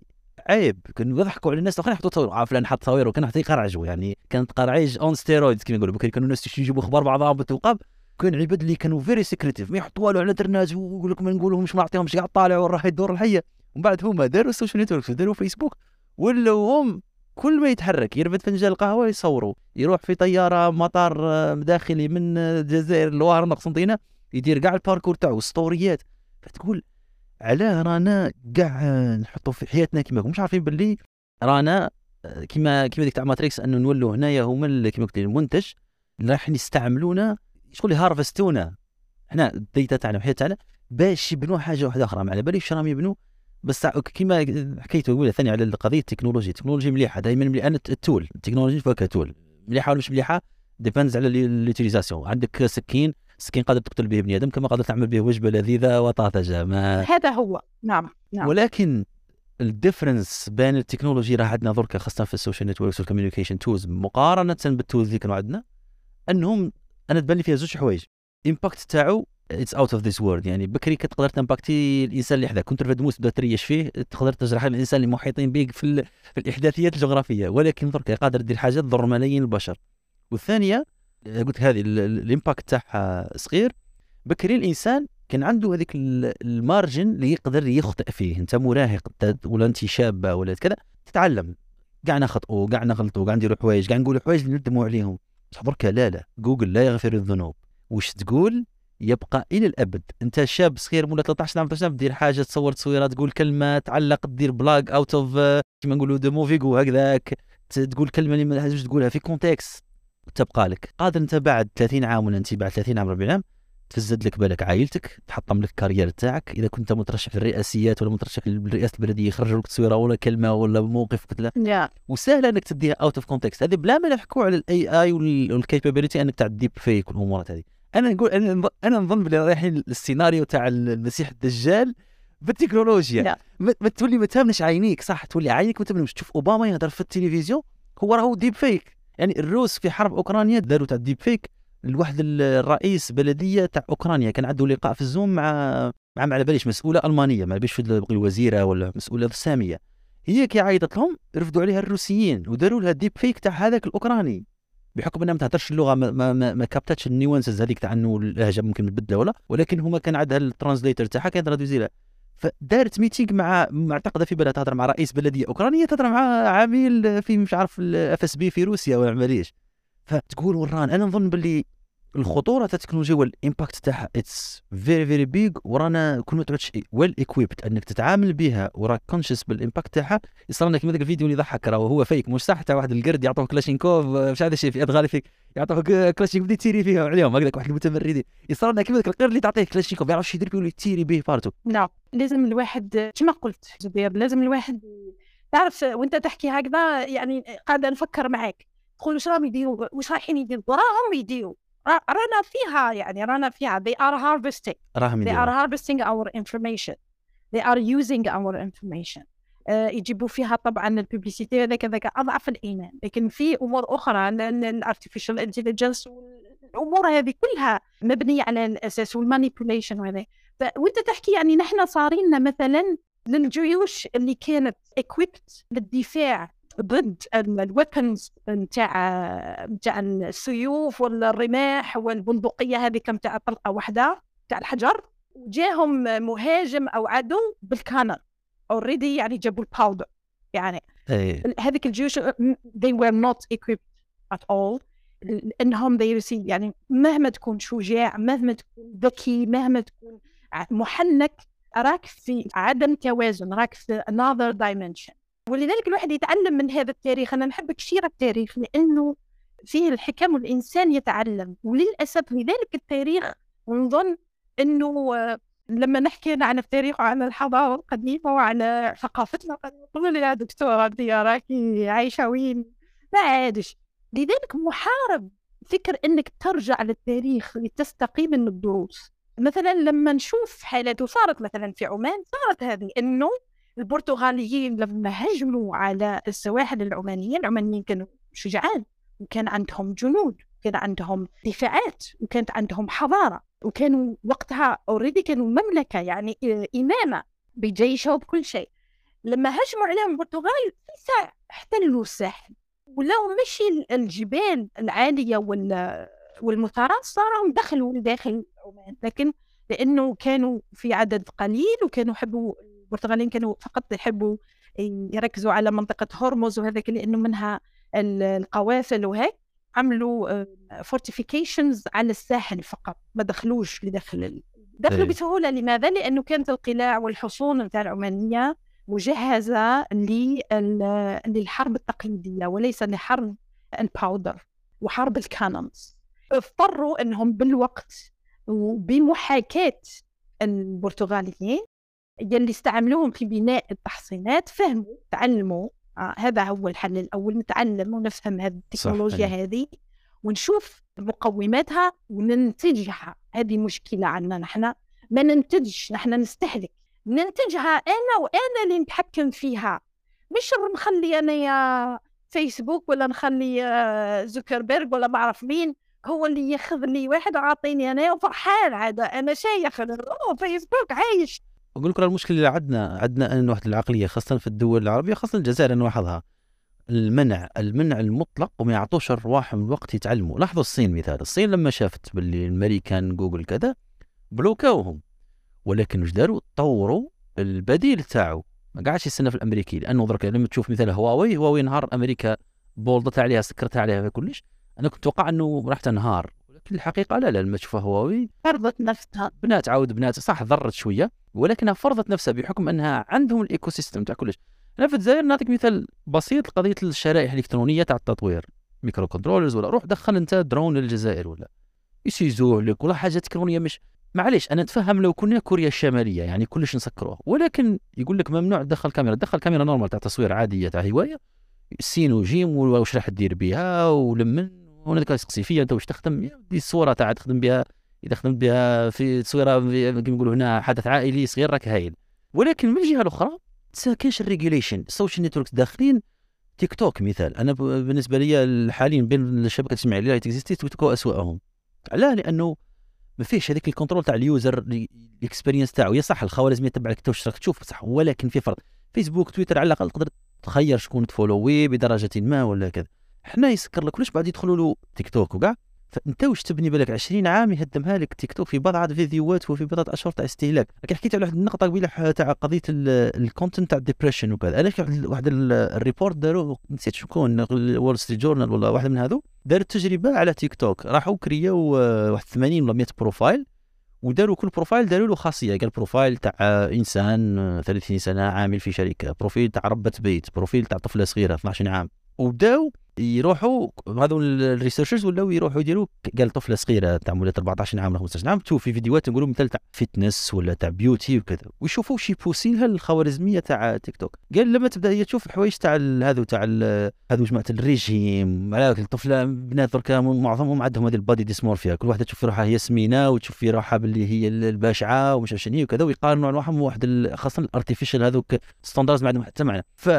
عيب كانوا يضحكوا على الناس الآخرين يحطوا تصوير. عارف فلان حط تصاوير وكان حتى يقرعجوا يعني كانت قرعيج on steroids كما يقولوا. كانوا الناس يجيبوا أخبار بعضهم بالتوقاب كان عباد اللي كانوا very secretive ما يحطوا والو على الإنترنت ويقول لك ما نقولهمش ما نعطيهمش كاع طالعوا راه الدور الحية. ومن بعد هما داروا ال social network داروا فيسبوك ولاو هم كل ما يتحرك يرفد فنجان القهوة يصوروا يروح في طيارة مطار داخلي من الجزائر لوهران قسنطينه يدير كاع ال parcours تاعو ستوريات. فتقول علاه رانا كاع نحطوا في حياتنا كيما مش عارفين باللي رانا كيما كيما ديك تاع Matrix انه نولوا هنايا هما كيما قلت المنتج راح يستعملونا شغل ي harvest ونا حنا ال data تاعنا والحياة تاعنا باش يبنوا حاجة واحدة أخرى. ما على باليش راهم يبنوا بس كيما حكيت أقول ثاني على القضية التكنولوجيا. التكنولوجيا مليحة دائما ملي ال tool التكنولوجيا فيها tool مليحة ولا مش مليحة؟ depends على ال utilisation عندك سكين سكين قادر تقتل به بني آدم كما قادر تعمل به وجبة لذيذة وطازجه ما هذا هو. نعم نعم. ولكن ال difference بين ال technology راه عندنا درك خاصة في ال social networks وال communication tools مقارنة بال tools اللي كانوا عندنا أنهم أنا تبان لي فيها زوج حوايج. impact تاعو it's out of this world يعني بكري كتقدر تمباكتي الإنسان اللي حداك. كنت رفد موس تبدا تريش فيه تقدر تجرح الإنسان اللي محيطين بك في, ال... في الإحداثيات الجغرافية. ولكن درك قادر دير حاجة تضر ملايين البشر والثانية قلت هذه ال impact تاعها صغير. بكري الإنسان كان عنده هذيك ال margin اللي يقدر يخطئ فيه. أنت مراهق ولا أنت شابة ولا كذا تتعلم. كاع نخطئوا كاع نغلطوا كاع نديروا حوايج كاع نقولوا حوايج ندموا عليهم. درك لا لا. جوجل لا يغفر الذنوب. واش تقول؟ يبقى إلى الأبد. أنت شاب صغير ولا 13 عام 13 عام دير حاجة تصور تصويره تقول كلمة تعلق دير blague out of كيما نقولوا de mauvais goût هكذاك. تقول كلمة اللي ما لازمش تقولها في context تبقى لك. قادر أنت بعد 30 عام ولا أنت بعد 30 عام 40 عام تفسد لك بالك عائلتك تحطم لك ال carrière تاعك. إذا كنت مترشح للرئاسيات ولا مترشح لرئاسه البلدية يخرجوا لك تصويرة ولا كلمة ولا موقف قلت له. yeah. وسهل أنك تديها out of context هذه بلا ما نحكوا على ال AI وال capability أنك تعدي deepfake والأمورات هذه. أنا نقول أنا أنا نظن بلي رايحين السيناريو تاع المسيح الدجال بالتكنولوجيا. yeah. ما تولي ما تامنش عينيك صح تولي عينيك ما تامنش تشوف أوباما يهضر في التلفزيون هو راهو deepfake يعني الروس في حرب أوكرانيا داروا تاع deepfake الواحد الرئيس بلدية تاع أوكرانيا كان عنده لقاء في الزوم مع مع ما على باليش مسؤولة ألمانية ما باليش الوزيرة ولا مسؤولة ساميه هي كي عيطت لهم رفدوا عليها الروسيين وداروا لها deepfake تاع هذاك الأوكراني. بحكم أنها ما تهدرش اللغة ما, ما, ما, ما كابتاتش ال nuances هذيك تاع إنه اللهجة ممكن متبدله ولا ولكن هما كان عندها ال translator تاعها كان ترادوزي لها فدارت meeting مع معتقده في بالها تهضر مع رئيس بلدية أوكرانية تهضر مع عميل في مش عارف ال FSB في روسيا ولا معليش فتقول وران أنا نظن باللي الخطورة تاع التكنولوجيا وال impact تاعها. it's very very big ورانا كل ما تعودش well equipped أنك تتعامل بها وراك conscious بال impact تاعها يصير لك ذاك الفيديو اللي يضحك. راه هو fake مش صح. تاع واحد القرد يعطوه كلاشينكوف مش هذا الشيء في أدغال Afrique يعطوه كلاشينكوف اللي تيري فيها. عليهم هكذاك واحد المتمردين. يصير كيما ذاك القرد اللي تعطيه كلاشينكوف ما يعرفش يدير بيه تيري به partout. نعم لازم الواحد كما قلت زبير لازم الواحد تعرف وانت تحكي هكذا يعني قاعدة نفكر معاك. تقول واش راهم يديروا؟ واش رايحين يديروا؟ راهم يديروا. رانا فيها يعني رانا فيها. They are harvesting. راهم they are harvesting our information. They are using our information. uh, يجيبوا فيها طبعا ال publicité هذاك هذاك أضعف الإيمان. لكن في أمور أخرى ال artificial intelligence والأمور هذه كلها مبنية على الأساس وال manipulation وهذا. وانت تحكي يعني نحن صارين مثلا للجيوش اللي كانت equipped للدفاع ضد ال weapons نتاع نتاع السيوف ولا الرماح والبندقية هذه كم تاع طلقة واحدة تاع الحجر وجاهم مهاجم أو عدو بال cannon already يعني جابوا ال powder يعني أي. هذيك الجيوش they were not equipped at all. انهم they receive يعني مهما تكون شجاع مهما تكون ذكي مهما تكون محنك راك في عدم توازن راك في another dimension. ولذلك الواحد يتعلم من هذا التاريخ. أنا نحب كثير التاريخ لأنه فيه الحكم والإنسان يتعلم. وللأسف لذلك التاريخ نظن أنه لما نحكي عن التاريخ وعن الحضارة القديمة وعن ثقافتنا نقول يا دكتورة أنت راكي عايشة وين؟ ما عادش. لذلك محارب فكر أنك ترجع للتاريخ لتستقي من الدروس مثلا لما نشوف حالات وصارت مثلا في عمان صارت هذه أنه البرتغاليين لما هجموا على السواحل العمانية العمانيين كانوا شجعان. وكان عندهم جنود كان عندهم دفاعات وكانت عندهم حضارة. وكانوا وقتها اوريدي كانوا مملكة يعني إمامة بجيشها وبكل شيء. لما هجموا عليهم البرتغال في ساعة احتلوا الساحل. ولو مشي الجبال العالية وال والمثارات صاروا دخلوا لداخل عمان. لكن لأنه كانوا في عدد قليل وكانوا يحبوا البرتغاليين كانوا فقط يحبوا يركزوا على منطقة هرمز وهذاك لأنه منها القوافل وهيك عملوا فورتيفيكيشنز على الساحل فقط ما دخلوش لداخل دخلوا بسهولة. لماذا؟ لأنه كانت القلاع والحصون نتاع العمانية مجهزة للحرب التقليدية وليس لحرب ال powder وحرب ال cannons اضطروا إنهم بالوقت وبمحاكاة البرتغاليين يلي استعملوهم في بناء التحصينات فهموا تعلموا. آه هذا هو الحل الأول نتعلم ونفهم هذه التكنولوجيا هذه ونشوف مقوماتها وننتجها. هذه مشكلة عندنا نحن. ما ننتجش نحن نستهلك. ننتجها أنا وأنا اللي نتحكم فيها. مش نخلي أنا يا فيسبوك ولا نخلي آه، زوكربيرج ولا ما أعرف مين هو اللي ياخذ لي واحد وعاطيني أنا وفرحان عاد. أنا شايخ فيسبوك عايش. أقول لك المشكلة اللي عندنا عندنا أن واحد العقلية خاصة في الدول العربية خاصة الجزائر أنا لاحظها المنع المنع المطلق وما يعطوش الرواحهم الوقت يتعلموا. لاحظوا الصين مثال الصين لما شافت باللي الأمريكان جوجل كذا بلوكاوهم. ولكن واش داروا؟ طوروا البديل تاعو. ما قاعدش يستنى في الأمريكي لأنه درك لما تشوف مثال هواوي هواوي نهار أمريكا بولدت عليها سكرت عليها كلش. أنا كنت أتوقع أنه راح تنهار. ولكن الحقيقة لا لا لما تشوف هواوي فرضت نفسها. بنات عاود بنات صح ضرت شوية ولكنها فرضت نفسها بحكم أنها عندهم ال ecosystem تاع كلش. أنا في الجزائر نعطيك مثال بسيط لقضية الشرائح الإلكترونية تاع التطوير. microcontrollers ولا روح دخل أنت درون للجزائر ولا. يسيزوه لك ولا حاجة إلكترونية مش. معليش أنا نتفهم لو كنا كوريا الشمالية يعني كلش نسكروه ولكن يقول لك ممنوع تدخل كاميرا. تدخل كاميرا normal تاع تصوير عادية تاع هواية. سين وجيم واش راح دير بها ولمن. وأنا يسقسي فيا أنت واش تخدم؟ دي الصورة تاع تخدم بها إذا خدمت بها في تصويره كيما نقولوا هنا حدث عائلي صغير راك هايل. ولكن من الجهة الأخرى كاينش ال regulation ال social networks داخلين تيك توك مثال. أنا بالنسبة لي حاليا بين الشبكه الاجتماعية اللي تيك توك أسوأهم. علاه لأنه ما فيهش هذيك ال control تاع ال user ال experience تاعو. يا صح الخوارزمية تبعك توش راك تشوف صح ولكن في فرق. فيسبوك تويتر على الأقل تقدر تخير شكون تفولوي بدرجة ما ولا كذا. حنا يسكر لك كلش بعد يدخلوا له تيك توك وكاع؟ فأنت واش تبني بالك 20 عام يهدمها لك تيك توك في بضعه فيديوهات وفي بضعه أشهر تاع استهلاك؟ لكن حكيت على واحد النقطة قبيلة تاع قضية ال content تاع ال depression وكذا. أنا واحد ال report داروا نسيت شكون وول ستريت جورنال ولا واحد من هذو دارت تجربه على تيك توك. راحوا كرياو واحد 80 ولا 100 profile وداروا كل profile داروا له خاصية. قال profile تاع إنسان 30 سنة عامل في شركة profil تاع ربة بيت profil تاع طفلة صغيرة 12 عام. وبداو يروحوا هذو ال researchers ولاو يروحوا يديروا قال طفلة صغيرة تاع مولات 14 عام ولا 15 عام تشوف في فيديوهات نقولوا مثال تاع fitness ولا تاع beauty وكذا ويشوفوا شي بوسي لها الخوارزمية تاع تيك توك قال لما تبدأ هي تشوف حوايج تاع هذو تاع هذو جماعة الريجيم على الطفلة بنات دركا معظمهم عندهم هذه ال body dysmorphia كل واحدة تشوف في روحها هي سمينة وتشوف في روحها باللي هي الباشعة ومش عارف شنو وكذا ويقارنوا روحهم واحد خاصة ال artificial هذوك standards ما عندهم حتى معنى. ف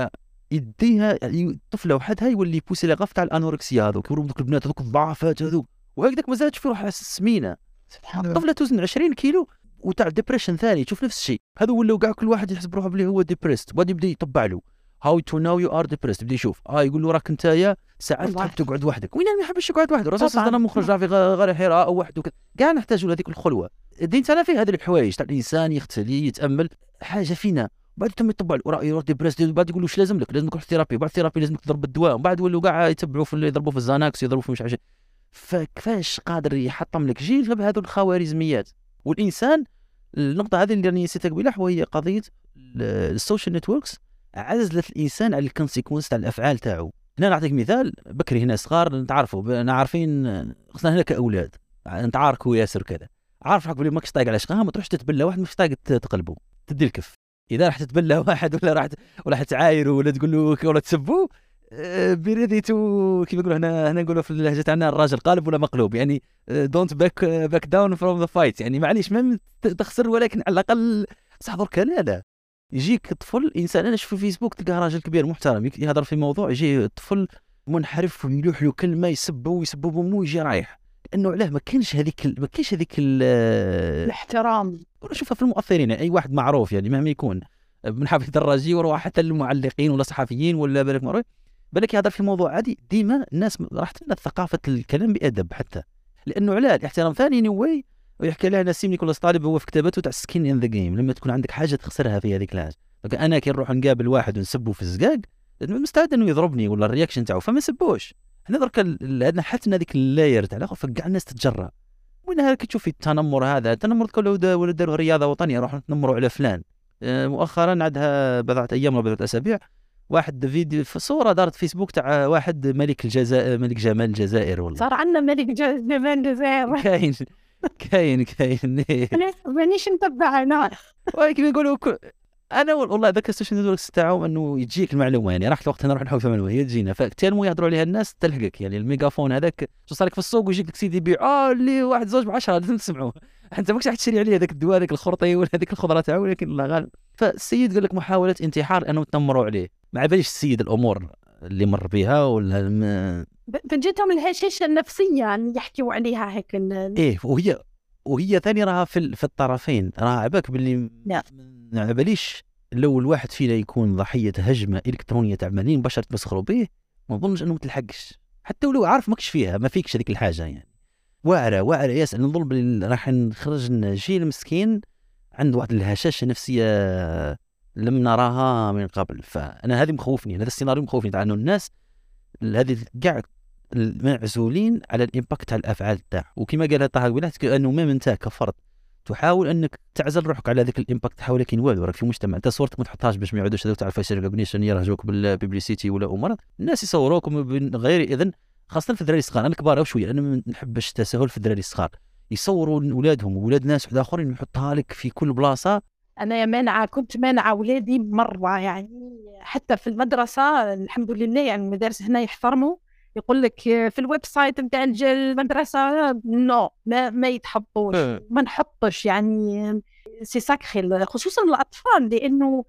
يديها الطفله وحدها يولي يبوسي les graves تاع ال anorexia هذوك دوك البنات هذوك الضعفات هذوك. وهكذاك مازال تشوف روحها سمينه الطفله توزن 20 كيلو وتاع depression ثاني تشوف نفس الشيء. هذو ولاو كاع كل واحد يحسب روحه بلي هو depressed بعد يبدأ يطبع له. how to know you are depressed يبدأ يشوف. آه يقول له راك أنت ساعات تحب تقعد وحدك. وين ما يحبش يقعد وحده رسولنا يخرج في غار حراء أو وحده كاع نحتاجوا لهذيك الخلوة. الدين تاعنا فيه هذه الحوايج. تاع الإنسان يختلي يتأمل. حاجة فينا. بعد تم يطبع له يروح depressed بعد يقول إيش لازم لك؟ لازم تروح therapy بعد therapy لازم تضرب الدواء وبعد ولوا كاع يتبعوا في يضربوا في الزاناكس يضربوا في مش عارف فكيفاش قادر يحطم لك؟ جيل بهذو الخوارزميات. والإنسان النقطة هذه اللي راني نسيتها قبيلة وهي قضية ال social networks عزلت الإنسان على ال consequences تاع الأفعال تاعو. هنا نعطيك مثال بكري هنا صغار نتعرفوا عارفين خصنا هنا كأولاد نتعاركوا ياسر كذا عارف حق بلي ماكش طايق على شقها ما تروحش تتبلى واحد مش طايق تقلبه تدي الكف. إذا راح تتبلى واحد ولا راح ولا تعايره ولا تقول له ولا تسبوه؟ be ready to كيف يقولوا هنا هنا نقولوا في اللهجة تاعنا الراجل قالب ولا مقلوب؟ يعني don't back back down from the fight يعني معليش ما تخسر ولكن على الأقل صح درك لا لا يجيك طفل إنسان أنا نشوف في فيسبوك تلقى راجل كبير محترم يهضر في موضوع يجي طفل منحرف ويلوح له كلمة يسبه ويسبه بامه ويجي رايح. لأنه علاه ما كانش هذيك ما كانش هذيك الاحترام. نشوفها في المؤثرين يعني أي واحد معروف يعني مهما يكون من حافظ الدراجي وروح حتى المعلقين ولا صحفيين ولا بالك معروف بالك يهضر في موضوع عادي ديما الناس راح تلنا ثقافة الكلام بأدب حتى. لأنه علاه الاحترام ثاني نوي ويحكي لها نسيم نيكولاس طالب هو في كتابته تاع skin in the game لما تكون عندك حاجة تخسرها في هذيك الحاجة أنا كي نروح نقابل واحد ونسبه في الزقاق مستعد إنه يضربني ولا ال reaction تاعو فما نسبوش. إحنا درك عندنا حتى هذيك ال layer تاع الآخر فكاع الناس تتجرأ. وين كي تشوفي التنمر هذا؟ التنمر ولا داروا رياضة وطنية راحوا نتنمروا على فلان. آه، مؤخرا عندها بضعة أيام ولا بضعة أسابيع واحد فيديو في صورة دارت فيسبوك تاع واحد ملك الجزائر ملك جمال الجزائر والله. صار عندنا ملك جمال الجزائر. كاين كاين كاين. مانيش نتبع أنا. ولكن يقولوا أنا وال- والله ذاك ال social network تاعهم إنه تجيك المعلومة يعني راح الوقت نروح نحوس المعلومة. هي تجينا فكتير يهضروا عليها الناس تلحقك يعني الميجافون هذاك شو صار لك في السوق ويجيك لك سيدي يبيع آه اللي واحد زوج ب 10 لازم تسمعوه. أنت ماكش راح تشري عليه هذاك الدواء هذاك الخرطي ولا هذيك الخضره تاعو ولكن الله غالب. فالسيد قال لك محاولة انتحار إنه تنمروا عليه. ما باليش السيد الأمور اللي مر بها ولا الم... فجتهم الهشاشة النفسية اللي يحكيوا عليها هيك إيه وهي وهي ثاني راها في في الطرفين. راها عباك باللي نعم. ما على باليش لو الواحد فينا يكون ضحية هجمة إلكترونية تاع ملايين بشر تمسخروا به ما نظنش إنه ما تلحقش. حتى ولو عارف ماكش فيها ما فيكش هذيك الحاجة يعني. واعرة واعرة ياسر نظن راح نخرج جيل مسكين عنده واحد الهشاشة نفسية لم نراها من قبل. فأنا هذه مخوفني هذا السيناريو مخوفني تاع إنه الناس هذه كاع المعزولين على ال impact تاع الأفعال تاعه وكما قال طه قبيلات انه même انت كفرد تحاول أنك تعزل روحك على ذاك ال impact تحاول لكن والو راك في مجتمع أنت صورتك ما تحطهاش باش ما يعودوش هذوك تاع ال face recognition يرهجوك بال publicité ولا أمور. الناس يصوروك من غير إذن خاصة في الدراري الصغار. أنا كبار شوية أنا ما نحبش التساهل في الدراري الصغار. يصوروا اولادهم واولاد ناس واحد آخرين يحطها لك في كل بلاصة. أنا يا مانعة كنت مانعة أولادي مرة يعني حتى في المدرسة الحمد لله يعني المدارس هنا يحترموا. يقول لك في ال website نتاع المدرسة non ما, ما يتحطوش ما نحطش يعني c'est sacré خصوصا الأطفال لأنه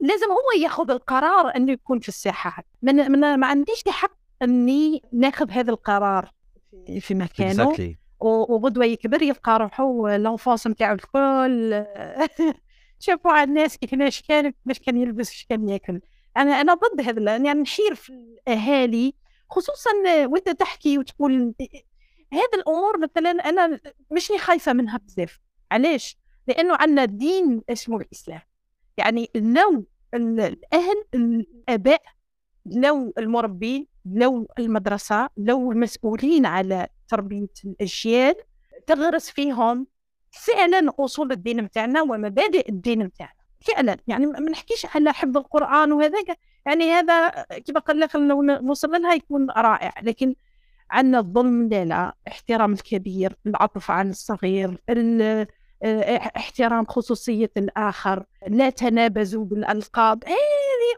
لازم هو ياخذ القرار إنه يكون في الساحات من, من ما عنديش حق إني ناخذ هذا القرار في- مكانه. Exactly. وغدوة يكبر يلقى روحه لونفونس نتاعو الكل. شوفوا على الناس كيفاش كان كيفاش كان يلبس كيفاش كان ياكل. أنا أنا ضد هذا يعني نحير في الأهالي خصوصا وإنت تحكي وتقول هذه الأمور مثلا أنا مش خايفة منها بزاف. علاش؟ لأنه عندنا دين اسمه الإسلام. يعني ال- الأهل الآباء لو المربين لو المدرسة لو المسؤولين على تربية الأجيال تغرس فيهم فعلا أصول الدين بتاعنا ومبادئ الدين بتاعنا. فعلا. يعني ما نحكيش على حفظ القرآن وهذاك. يعني هذا كما لك لو نوصل لها يكون رائع. لكن عندنا الظلم لا لا. احترام الكبير العطف عن الصغير ال- آه، احترام خصوصية الآخر لا تنابزوا بالألقاب. هذه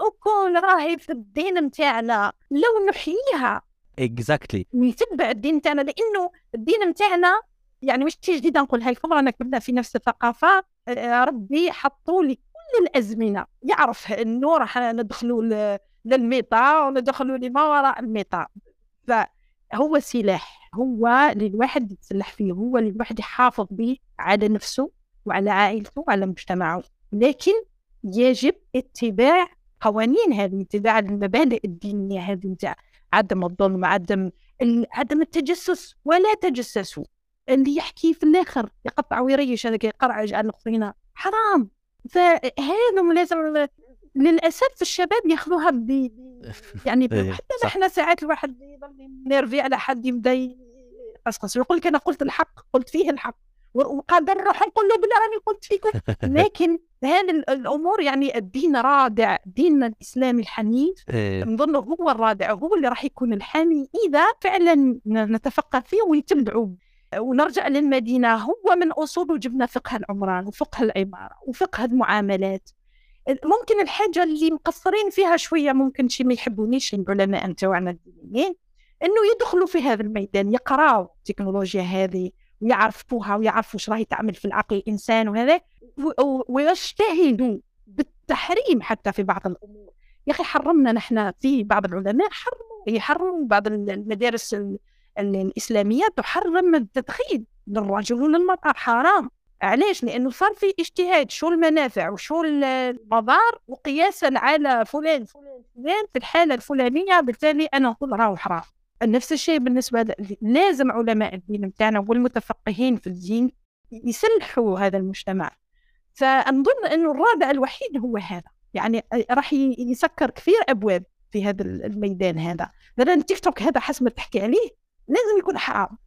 أكل راهي في الدين متاعنا. لو نحييها. Exactly ويتبع الدين متاعنا لأنه الدين متاعنا يعني مش شيء جديد نقول هاي الفكرة انا كبرنا في نفس الثقافة. آه، ربي حطوا لي الازمنه يعرف إنه راح ندخلوا ل- لل meta وندخلوا لما وراء ال meta فهو سلاح هو اللي الواحد يتسلح فيه هو اللي الواحد يحافظ به على نفسه وعلى عائلته وعلى مجتمعه. لكن يجب اتباع قوانين هذه اتباع المبادئ الدينية هذه نتاع عدم الظلم عدم عدم التجسس. ولا تجسسوا. اللي يحكي في الآخر يقطع ويريش هذاك يقرعج على الاخرين حرام. فهذا لازم للأسف الشباب ياخذوها ب يعني ب- إيه، حتى. نحن ساعات الواحد يضل نيرفي على حد يبدأ يقصقص يقول لك أنا قلت الحق قلت فيه الحق وقادر نروح نقول له بلا راني قلت فيكم لكن هذه ال- الأمور يعني الدين رادع ديننا الاسلامي الحنيف إيه، نظن هو الرادع هو اللي راح يكون الحامي إذا فعلا نتفقه فيه ونتبعوا ونرجع للمدينة. هو من اصوله جبنا فقه العمران وفقه العمارة وفقه المعاملات. ممكن الحاجة اللي مقصرين فيها شوية ممكن شي ما يحبونيش العلماء نتاعنا الدينيين إنه يدخلوا في هذا الميدان يقراوا التكنولوجيا هذه ويعرفوها ويعرفوا إيش راهي تعمل في العقل الإنسان وهذا ويجتهدوا بالتحريم حتى في بعض الأمور. يا أخي حرمنا نحن في بعض العلماء حرموا يحرموا بعض المدارس ال- ال- الإسلامية تحرم التدخين للرجل وللمراه حرام علاش؟ لأنه صار في اجتهاد شو المنافع وشو ال- المضار وقياسا على فلان فلان فلان في الحالة الفلانية بالتالي أنا نقول راهو حرام. نفس الشيء بالنسبة لازم علماء الدين بتاعنا والمتفقهين في الدين يسلحوا هذا المجتمع. فنظن انه الرادع الوحيد هو هذا، يعني راح يسكر كثير أبواب في هذا الميدان هذا، مثلا تيك توك هذا حسب ما تحكي عليه لازم يكون حرام.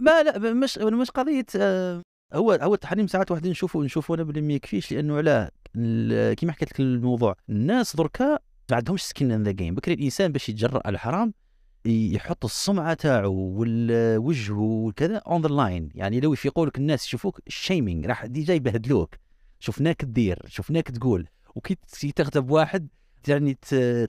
ما, لا مش مش قضية آه، هو هو التحريم ساعات واحد نشوفه نشوفه أنا بلي ما يكفيش لأنه علاه كيما حكيت لك الموضوع الناس دركا ما عندهمش skin in the game بكري الإنسان باش يتجرأ على الحرام يحط السمعة تاعو والوجهه وكذا on the line يعني لو يفيقوا لك الناس يشوفوك ال shaming راح déjà يبهدلوك شفناك تدير شفناك تقول. وكي تغتب واحد يعني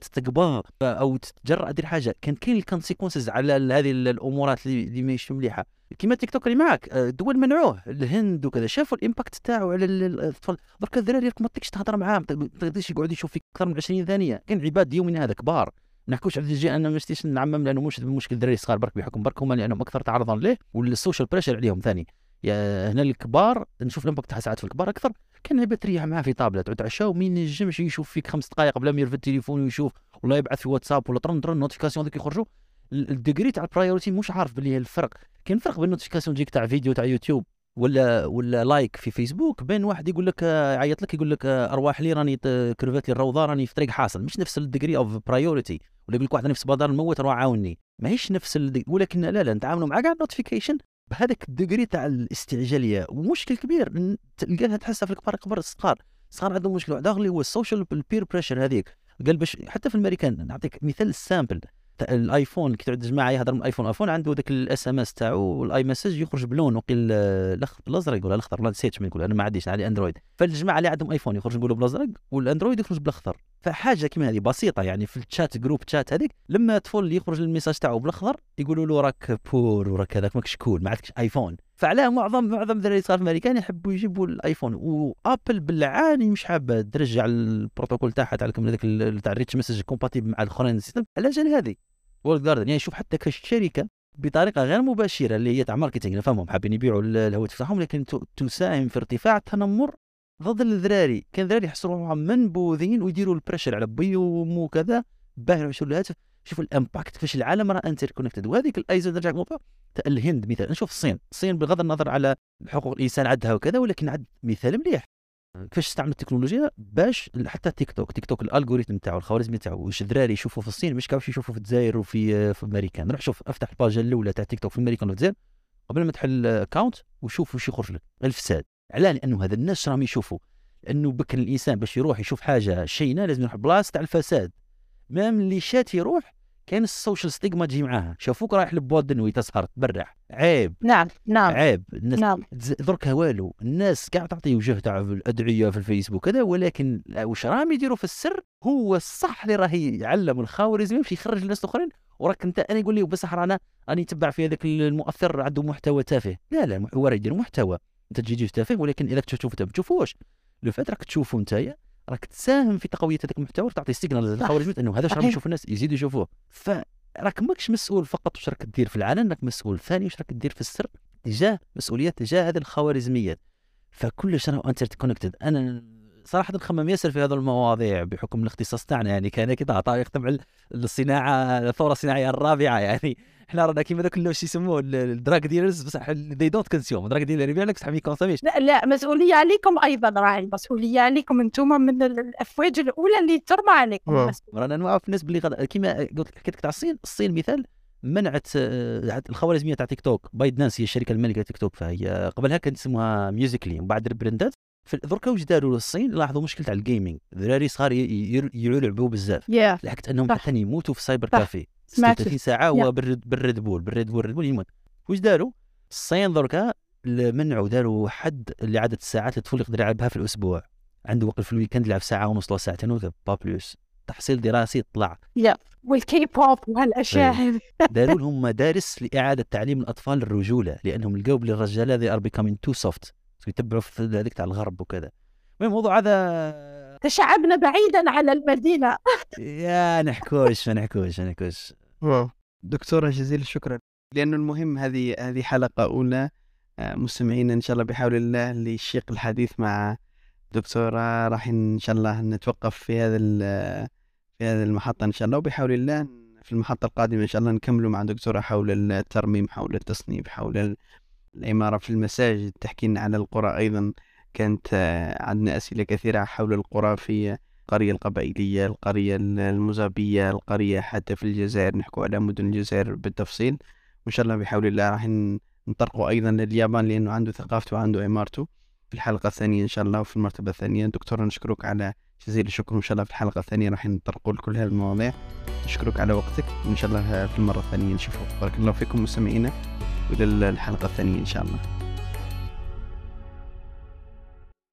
تتقبا أو تتجرأ دير حاجة. كان كاين ال consequences على هذه الأمورات اللي ماشي مليحة. كيما تيك توك اللي معاك آه، منعوه. الهند وكذا شافوا ال impact تاعو على الأطفال. درك الدراري ما تقدرش تهضر معاهم ما تقدرش يقعد يشوف فيك أكثر من 20 ثانية. كاين عباد يومنا هذا كبار. نحكوش على الجي أنا ما نعمم لأنه مش مشكل. الدراري الصغار برك بحكم برك هما لأنهم أكثر تعرضا له وال social pressure عليهم ثاني. هنا الكبار نشوف ال impact تاع ساعات في الكبار أكثر. كان تريح معاه في طابلة تعشى ومين ينجمش يشوف فيك خمس دقائق قبل ما يرفد التليفون ويشوف ولا يبعث في واتساب ولا طرن طرن notification ذوك يخرجوا ال degree تاع ال priority مش عارف باللي الفرق. كاين فرق بين ال notification تجيك تاع فيديو تاع يوتيوب ولا ولا like في فيسبوك بين واحد يقول لك يعيط لك يقول لك أرواح لي راني كرفات لي الرودة راني في طريق حاصل. مش نفس ال degree of priority ولا يقول لك واحد نفس بدار نموت روح عاوني ماهيش نفس ولكن لا لا نتعاملوا مع كاع ال notification بهذاك ال degree تاع الاستعجالية. ومشكل كبير تلقاها تحسها في الكبار كبار الصغار الصغار عندهم مشكل. واحد اللي هو ال social ال peer pressure هذيك. قال باش حتى في الأمريكان نعطيك مثال ال simple. الآيفون كي تعود جماعة يهضر من الآيفون ايفون عنده ذاك ال SMS تاعو وال iMessage يخرج بلون وقيل الازرق ولا الأخضر ولا نسيت من نقول أنا ما عنديش على اندرويد فالجماعة اللي عندهم آيفون يخرج نقولوا بالأزرق والأندرويد يخرج بالأخضر. فحاجة كيما هذه بسيطة يعني في ال chat group chat هذيك لما طفل يخرج ال message تاعو بالأخضر يقولوا له راك poor وراك هذاك ماكش cool ما عندكش آيفون. فعلاه معظم معظم الدراري الصغار الامريكان يحبوا يجيبوا الآيفون. وأبل بالعاني مش حابة ترجع البروتوكول تاعها تاع هذاك تاع ال rich message compatible مع الأخرين على جال هذه. walled garden يعني شوف حتى كشركة بطريقة غير مباشرة اللي هي تاع marketing نفهمهم حابين يبيعوا الهواتف تاعهم لكن تساهم في ارتفاع التنمر ضد الذراري. كان الذراري روحهم منبوذين ويديروا ال pressure على بيهم وكذا باه يعيشوا الهاتف. شوفوا ال impact كيفاش العالم راه interconnected وهذيك الايزو نرجع الهند مثال نشوف الصين. الصين بغض النظر على حقوق الإنسان عندها وكذا ولكن عد مثال مليح. كيفاش تستعمل التكنولوجيا باش حتى تيك توك. تيك توك ال algorithm تاعو الخوارزمي تاعو واش الدراري يشوفوا في الصين مش كاوش يشوفوا في الجزائر وفي في أمريكا. نروح شوف أفتح ال page الأولى تاع تيك توك في أمريكا وفي الجزائر قبل ما تحل account وشوف واش يخرج لك. الفساد. علاه لأنه هذا الناس راهم يشوفوا. لأنه بكر الإنسان باش يروح يشوف حاجة شينة لازم يروح بلاصة تاع الفساد. même اللي شات يروح كان ال social stigma تجي معاها. شافوك رايح ل boîte de nuit تسهر تبرح عيب. نعم نعم. عيب. الناس نعم. درك والو. الناس كاع تعطي وجه تاع الأدعية في الفيسبوك كذا ولكن واش راهم يديروا في السر؟ هو الصح اللي راه يعلم الخوارزمي يمشي يخرج الناس الاخرين وراك أنت أنا يقول لي بصح رانا راني نتبع في هذاك المؤثر عنده محتوى تافه. لا لا هو يدير محتوى. أنت تجي تافه ولكن اذا تشوف أنت ما تشوفوش لو فات راك تشوفه انت راك تساهم في تقوية هذاك المحتوى وتعطي signal للخوارزمي إنه هذا راهم يشوف الناس يزيدوا يشوفوه. ف راك ماكش مسؤول فقط واش راك دير في العلن راك مسؤول ثاني واش راك دير في السر تجاه مسؤوليات تجاه هذه الخوارزميات. فكلش أنا interconnected أنا صراحة نخمم ياسر في هذه المواضيع بحكم الاختصاص تاعنا يعني كان كذا طريق تبع الصناعة الثورة الصناعية الرابعة يعني إحنا رانا كيما ذاك شو يسموه ال drug dealers بصح they don't consume drug dealer يبيع لك بصح ما يكونسوميش لا لا مسؤولية عليكم أيضا راعي. المسؤوليه عليكم أنتم من الأفواج الأولى اللي ترمى عليكم. رانا نعرف الناس باللي كيما قلت حكيت لك تاع الصين. الصين مثال منعت آه، الخوارزمية تاع تيك توك. بايت دانس هي الشركة المالكة تيك توك. فهي قبلها كانت اسمها ميوزيكلي ومن بعد ال brand ات دركا واش داروا للصين لاحظوا مشكله تاع ال gaming الذراري صغار يلعبوا بزاف. Yeah. لحقت أنهم حتى يموتوا في cyber café. 36 ساعة هو بالريد بول بالريد بول, بول يموت واش داروا؟ الصين دركا منعوا داروا حد لعدد الساعات الطفل يقدر يلعبها في الأسبوع. عنده وقت في ال weekend يلعب ساعة ونص ولا ساعتين ولا pas plus تحصيل دراسي طلع. Yeah. والكي بوب وهالأشياء. هذه داروا لهم مدارس لإعادة تعليم الأطفال الرجوله لأنهم لقوا بلي الرجال هذه are becoming too soft يتبعوا في هذيك تاع الغرب وكذا. الموضوع هذا؟ تشعبنا بعيدا على المدينة. يا نحكوش ما نحكوش ما نحكوش. دكتورة جزيل الشكر لأنه المهم هذه هذه حلقة أولى. آه، مستمعين إن شاء الله بحول الله لشيق الحديث مع دكتورة. راح إن شاء الله نتوقف في هذا في هذه المحطة إن شاء الله. وبحول الله في المحطة القادمة إن شاء الله نكملوا مع دكتورة حول الترميم حول التصنيف حول العمارة في المساجد. تحكي لنا على القرى أيضا. كانت عندنا أسئلة كثيرة حول القرى في القرية القبائلية القرية المزابية القرية حتى في الجزائر. نحكوا على مدن الجزائر بالتفصيل. وإن شاء الله بحول الله راح نطرقوا أيضا لليابان لأنه عنده ثقافته وعنده عمارته في الحلقة الثانية إن شاء الله وفي المرتبة الثانية. دكتورة نشكرك على جزيل الشكر. وإن شاء الله في الحلقة الثانية راح نطرقوا لكل هذه المواضيع. نشكرك على وقتك. وإن شاء الله في المرة الثانية نشوفك بارك الله فيكم مستمعينا. وإلى الحلقة الثانية إن شاء الله.